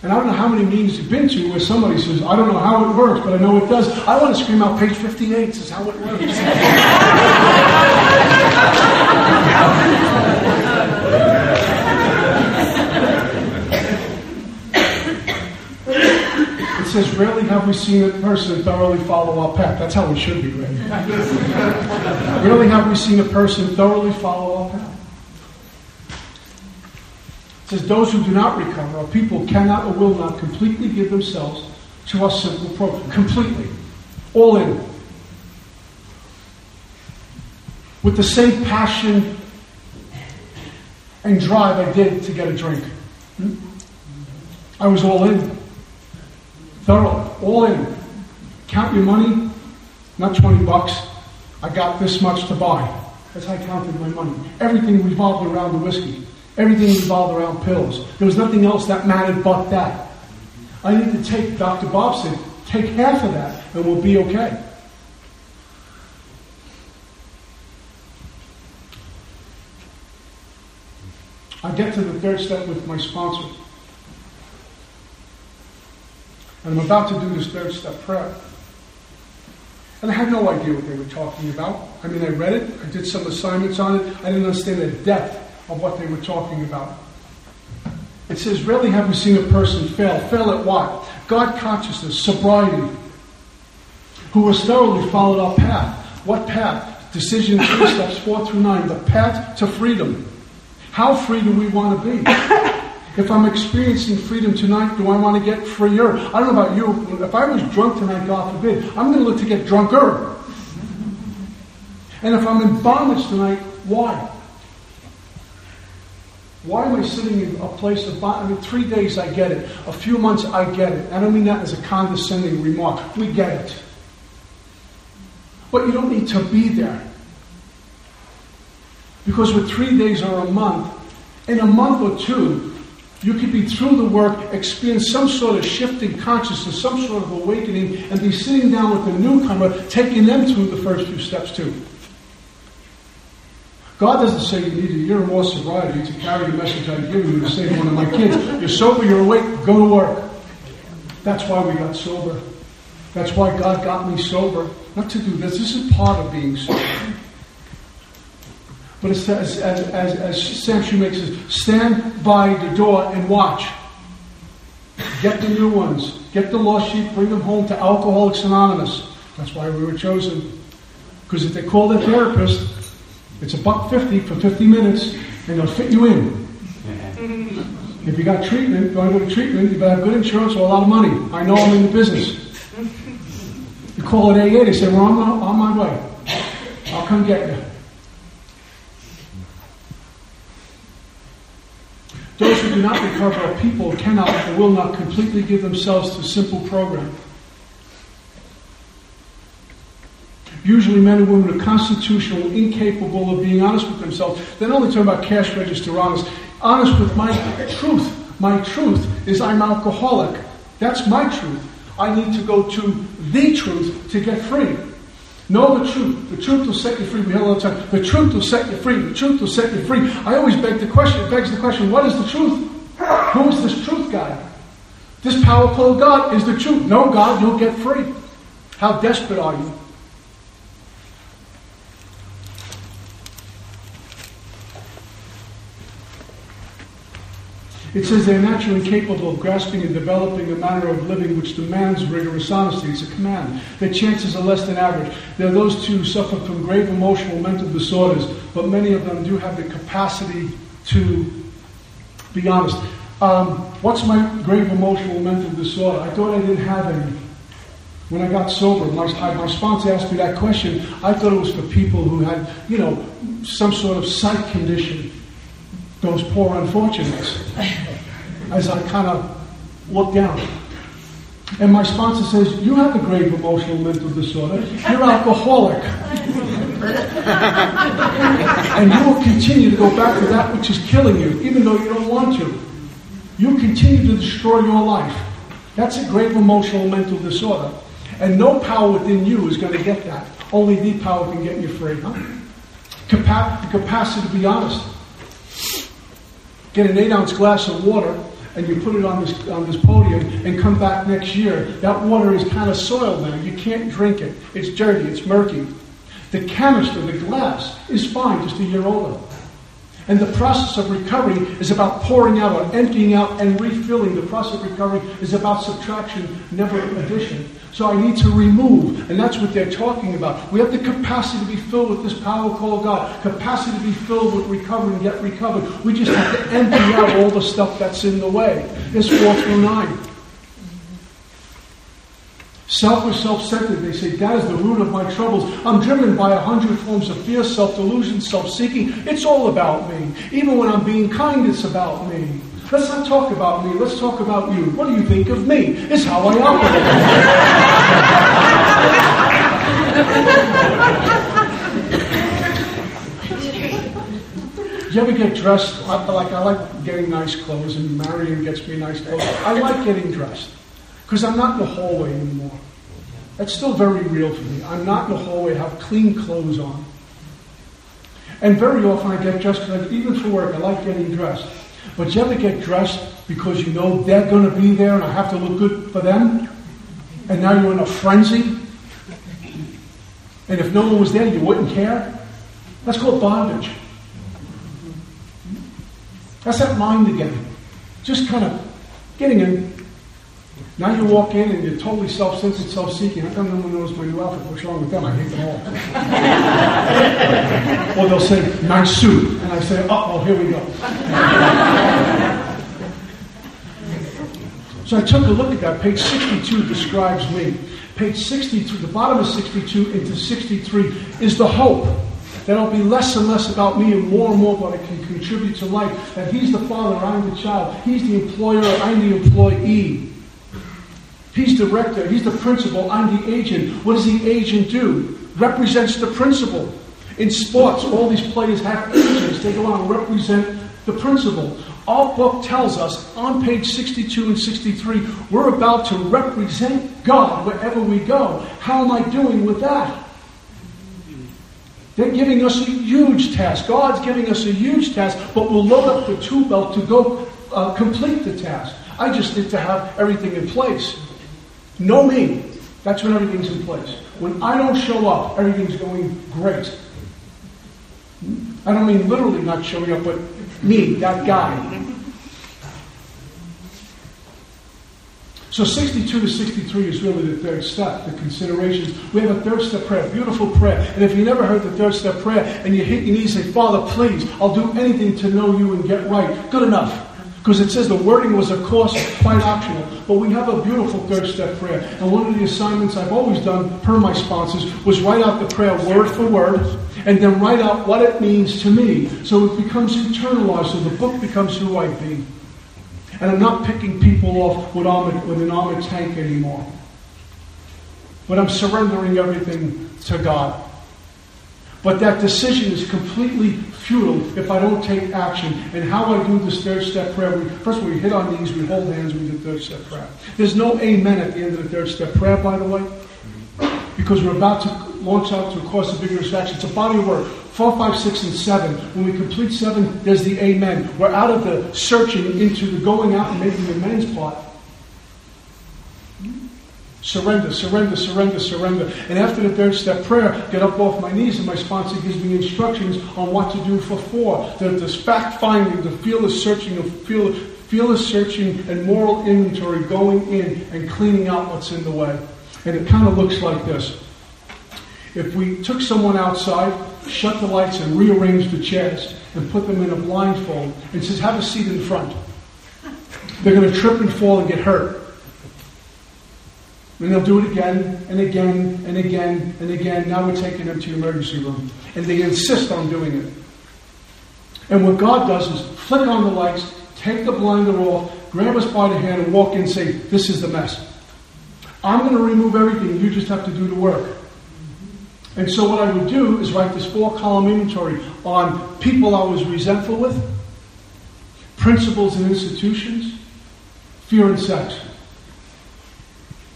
And I don't know how many meetings you've been to where somebody says, I don't know how it works, but I know it does. I want to scream out page 58 says how it works. It says, Rarely have we seen a person thoroughly follow our path. That's how we should be, right? Rarely have we seen a person thoroughly follow our path. It says, Those who do not recover, or people cannot or will not completely give themselves to our simple program. Completely. All in. With the same passion and drive I did to get a drink. Hmm? I was all in. Thorough, all in. Count your money, not 20 bucks. I got this much to buy. That's how I counted my money. Everything revolved around the whiskey. Everything revolved around pills. There was nothing else that mattered but that. I need to take, Dr. Bob said, take half of that and we'll be okay. I get to the third step with my sponsor. And I'm about to do this third step prayer. And I had no idea what they were talking about. I mean, I read it, I did some assignments on it, I didn't understand the depth of what they were talking about. It says, Rarely have we seen a person fail. Fail at what? God consciousness, sobriety, who has thoroughly followed our path. What path? Decision three steps four through nine. The path to freedom. How free do we want to be? If I'm experiencing freedom tonight, do I want to get freer? I don't know about you. If I was drunk tonight, God forbid, I'm going to look to get drunker. And if I'm in bondage tonight, why? Why am I sitting in a place of bondage? I mean, three days I get it. A few months I get it. I don't mean that as a condescending remark. We get it. But you don't need to be there. Because with three days or a month, in a month or two, you could be through the work, experience some sort of shifting consciousness, some sort of awakening, and be sitting down with the newcomer, taking them through the first few steps too. God doesn't say you need a year or more sobriety to carry the message I'm giving you to say to one of my kids, you're sober, you're awake, go to work. That's why we got sober. That's why God got me sober. Not to do this. This is part of being sober. But says, as, as, as Sam Shoemaker says, stand by the door and watch. Get the new ones. Get the lost sheep, bring them home to Alcoholics Anonymous. That's why we were chosen. Because if they call their therapist, it's a buck fifty for 50 minutes. and they'll fit you in. Mm-hmm. If you got treatment, going to go to treatment, you better have good insurance or a lot of money. I know I'm in the business. You call it AA, they say, well, I'm on, on my way. I'll come get you. Those who do not recover are people who cannot or will not completely give themselves to simple program. Usually men and women are constitutional, incapable of being honest with themselves. They're not only talking about cash register honest, honest with my truth. My truth is I'm alcoholic. That's my truth. I need to go to the truth to get free. Know the truth. The truth will set you free. We hear all the time. The truth will set you free. The truth will set you free. I always beg the question, it begs the question, what is the truth? Who is this truth guy? This powerful God is the truth. No God, you'll get free. How desperate are you? It says they're naturally capable of grasping and developing a manner of living which demands rigorous honesty. It's a command. Their chances are less than average. There are those who suffer from grave emotional mental disorders, but many of them do have the capacity to be honest. Um, what's my grave emotional mental disorder? I thought I didn't have any. When I got sober, my, my sponsor asked me that question. I thought it was for people who had, you know, some sort of psych condition those poor unfortunates as I kind of look down. And my sponsor says, You have a grave emotional mental disorder. You're alcoholic. and you will continue to go back to that which is killing you, even though you don't want to. You continue to destroy your life. That's a grave emotional mental disorder. And no power within you is going to get that. Only the power can get you free. Huh? The capacity to be honest get an eight ounce glass of water and you put it on this, on this podium and come back next year, that water is kind of soiled now. You can't drink it. It's dirty, it's murky. The canister, the glass, is fine just a year older. And the process of recovery is about pouring out or emptying out and refilling. The process of recovery is about subtraction, never addition. So I need to remove, and that's what they're talking about. We have the capacity to be filled with this power called God, capacity to be filled with recovery and get recovered. We just have to empty out all the stuff that's in the way. It's 4 through 9. Selfish, self-centered. They say, that is the root of my troubles. I'm driven by a hundred forms of fear, self-delusion, self-seeking. It's all about me. Even when I'm being kind, it's about me. Let's not talk about me. Let's talk about you. What do you think of me? It's how I operate. you ever get dressed? Like I like getting nice clothes, and Marion gets me nice clothes. I like getting dressed. Because I'm not in the hallway anymore. That's still very real for me. I'm not in the hallway, I have clean clothes on. And very often I get dressed, because even for work, I like getting dressed. But you ever get dressed because you know they're going to be there and I have to look good for them? And now you're in a frenzy? And if no one was there, you wouldn't care? That's called bondage. That's that mind again. Just kind of getting in now you walk in and you're totally self-centered, self-seeking. How come no one knows my new outfit? What's wrong with them? I hate them all. or they'll say, nice suit. And I say, oh, here we go. so I took a look at that. Page 62 describes me. Page 62, the bottom of 62 into 63 is the hope that it'll be less and less about me and more and more what I can contribute to life. That He's the father, I'm the child. He's the employer, I'm the employee. He's director, he's the principal, I'm the agent. What does the agent do? Represents the principal. In sports, all these players have agents. They go out and represent the principal. Our book tells us on page 62 and 63, we're about to represent God wherever we go. How am I doing with that? They're giving us a huge task. God's giving us a huge task, but we'll load up the tool belt to go uh, complete the task. I just need to have everything in place. Know me. That's when everything's in place. When I don't show up, everything's going great. I don't mean literally not showing up, but me, that guy. So 62 to 63 is really the third step, the considerations. We have a third step prayer, beautiful prayer. And if you never heard the third step prayer and you hit your knees and say, Father, please, I'll do anything to know you and get right, good enough. Because it says the wording was, of course, quite optional. But we have a beautiful third step prayer. And one of the assignments I've always done, per my sponsors, was write out the prayer word for word and then write out what it means to me. So it becomes internalized, so the book becomes who I be. And I'm not picking people off with, with an armored tank anymore. But I'm surrendering everything to God. But that decision is completely futile if I don't take action. And how I do this third step prayer, we, first we hit on knees, we hold hands, we do third step prayer. There's no amen at the end of the third step prayer, by the way, because we're about to launch out to a course of vigorous action. It's a body of work. Four, five, six, and seven. When we complete seven, there's the amen. We're out of the searching into the going out and making amends part. Surrender, surrender, surrender, surrender. And after the third step prayer, get up off my knees, and my sponsor gives me instructions on what to do for four. The, the fact finding, the fearless searching, the feel, fearless searching and moral inventory going in and cleaning out what's in the way. And it kind of looks like this. If we took someone outside, shut the lights, and rearranged the chairs, and put them in a blindfold, and says, have a seat in front, they're going to trip and fall and get hurt. And they'll do it again and again and again and again. Now we're taking them to the emergency room. And they insist on doing it. And what God does is flick on the lights, take the blinder off, grab us by the hand, and walk in and say, This is the mess. I'm going to remove everything. You just have to do the work. And so what I would do is write this four column inventory on people I was resentful with, principles and institutions, fear and sex.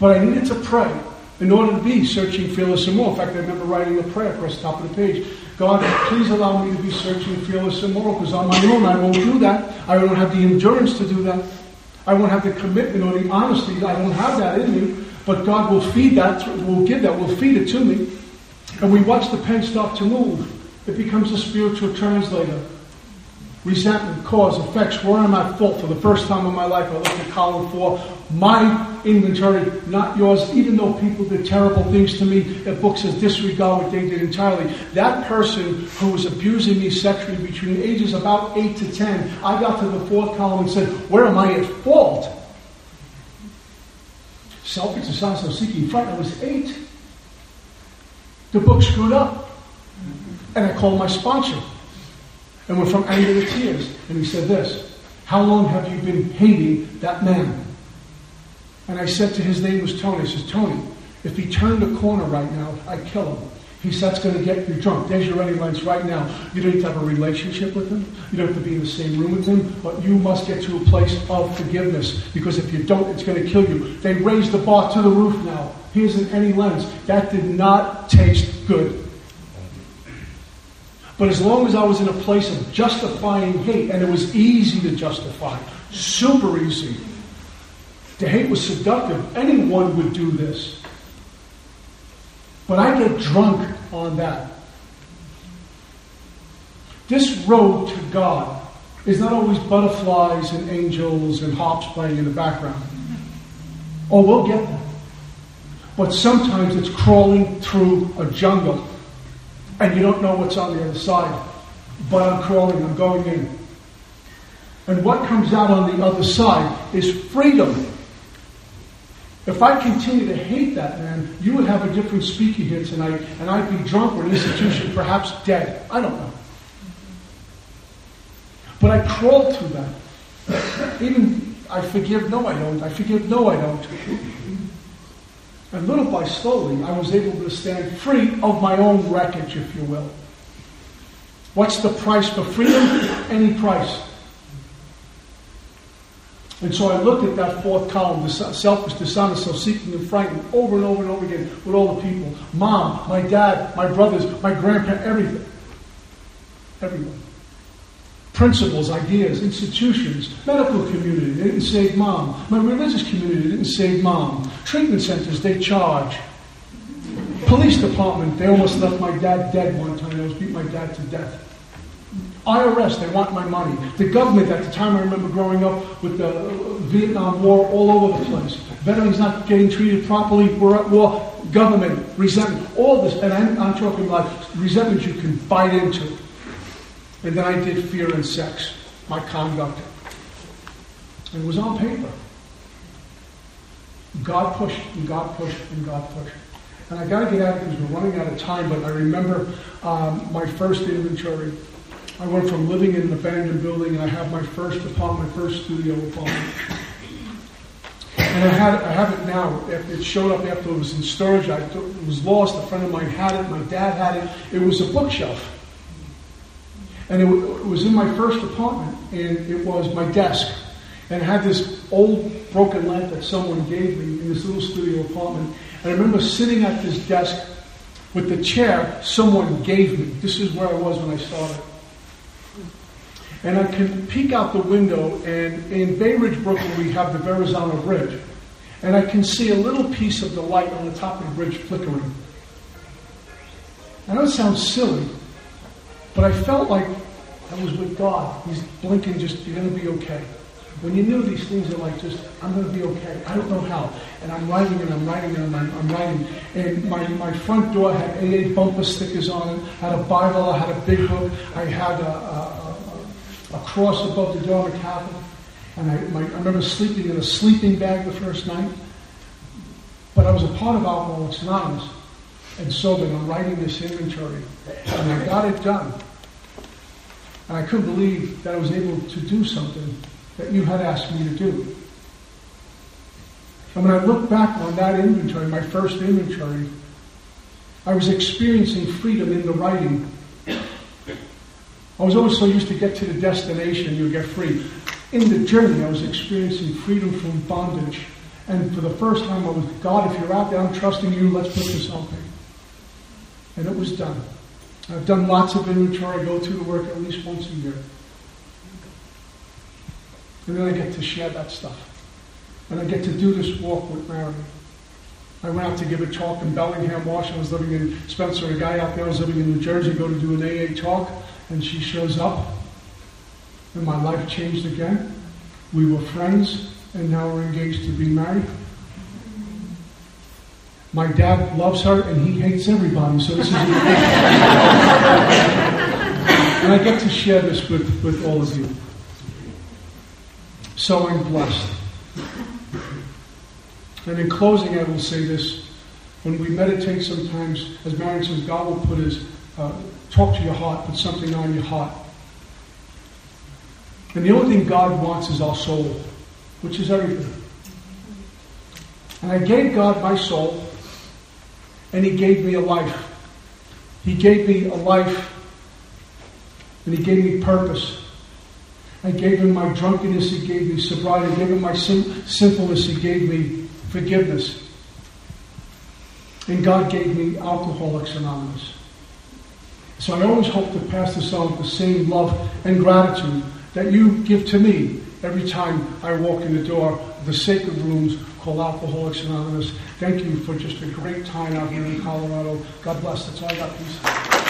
But I needed to pray in order to be searching, fearless, and moral. In fact, I remember writing a prayer across the top of the page. God, please allow me to be searching, fearless, and moral, because on my own I won't do that. I don't have the endurance to do that. I won't have the commitment or the honesty. I don't have that in me. But God will feed that, will give that, will feed it to me. And we watch the pen start to move. It becomes a spiritual translator. Resentment, cause, effects, where I'm at fault. For the first time in my life, I looked at column four. My inventory, not yours, even though people did terrible things to me. The book says disregard what they did entirely. That person who was abusing me sexually between ages about 8 to 10, I got to the fourth column and said, Where am I at fault? And of seeking fright. I was 8. The book screwed up. And I called my sponsor. And went from anger to tears. And he said this How long have you been hating that man? And I said to his name was Tony. I says, Tony, if he turned a corner right now, I'd kill him. He said, that's going to get you drunk. There's your running lines right now. You don't need to have a relationship with him. You don't have to be in the same room with him. But you must get to a place of forgiveness. Because if you don't, it's going to kill you. They raised the bar to the roof now. Here's an any lens. That did not taste good. But as long as I was in a place of justifying hate, and it was easy to justify, super easy. The hate was seductive. Anyone would do this. But I get drunk on that. This road to God is not always butterflies and angels and harps playing in the background. Oh, we'll get that. But sometimes it's crawling through a jungle and you don't know what's on the other side. But I'm crawling, I'm going in. And what comes out on the other side is freedom. If I continue to hate that man, you would have a different speaker here tonight, and I'd be drunk or an institution, perhaps dead. I don't know. But I crawled through that. Even I forgive, no, I don't. I forgive, no, I don't. And little by slowly, I was able to stand free of my own wreckage, if you will. What's the price for freedom? Any price. And so I looked at that fourth column, selfish, dishonest, self-seeking, and frightened, over and over and over again with all the people. Mom, my dad, my brothers, my grandparents, everything. Everyone. Principles, ideas, institutions, medical community, they didn't save mom. My religious community didn't save mom. Treatment centers, they charge. Police department, they almost left my dad dead one time. They almost beat my dad to death. IRS, they want my money. The government, at the time I remember growing up with the Vietnam War all over the place. Veterans not getting treated properly, we're at war, government, resentment, all this. And I'm, I'm talking about resentment you can bite into. And then I did fear and sex, my conduct. And it was on paper. God pushed and God pushed and God pushed. And I got to get out because we're running out of time, but I remember um, my first inventory. I went from living in an abandoned building, and I have my first apartment, my first studio apartment. And I had I have it now. It showed up after it was in storage. I, it was lost. A friend of mine had it. My dad had it. It was a bookshelf. And it, it was in my first apartment, and it was my desk. And it had this old broken lamp that someone gave me in this little studio apartment. And I remember sitting at this desk with the chair someone gave me. This is where I was when I started. And I can peek out the window, and in Bay Ridge, Brooklyn, we have the Verrazano Bridge. And I can see a little piece of the light on the top of the bridge flickering. I know it sounds silly, but I felt like I was with God. He's blinking, just, you're going to be okay. When you knew these things are like just, I'm going to be okay. I don't know how. And I'm writing and I'm writing and I'm, I'm writing. And my, my front door had AA bumper stickers on it, had a Bible, I had a big book, I had a, a, a, a cross above the door of a cabin. And I, my, I remember sleeping in a sleeping bag the first night. But I was a part of Alcoholics Anonymous. And so then I'm writing this inventory. And I got it done. And I couldn't believe that I was able to do something that you had asked me to do. And when I look back on that inventory, my first inventory, I was experiencing freedom in the writing. I was always so used to get to the destination, you get free. In the journey, I was experiencing freedom from bondage. And for the first time, I was, God, if you're out there, I'm trusting you, let's put this on paper. And it was done. I've done lots of inventory. I go through the work at least once a year. And then I get to share that stuff. And I get to do this walk with Mary. I went out to give a talk in Bellingham, Washington. I was living in Spencer. A guy out there was living in New Jersey, go to do an AA talk, and she shows up. And my life changed again. We were friends, and now we're engaged to be married. My dad loves her, and he hates everybody, so this is. and I get to share this with, with all of you so I'm blessed. And in closing, I will say this. When we meditate sometimes, as Marion says, God will put his, uh, talk to your heart, put something on your heart. And the only thing God wants is our soul, which is everything. And I gave God my soul, and He gave me a life. He gave me a life, and He gave me purpose. I gave him my drunkenness, he gave me sobriety. I gave him my sin- sinfulness, he gave me forgiveness. And God gave me Alcoholics Anonymous. So I always hope to pass this on with the same love and gratitude that you give to me every time I walk in the door of the sacred rooms called Alcoholics Anonymous. Thank you for just a great time out here in Colorado. God bless. That's all I got. Peace.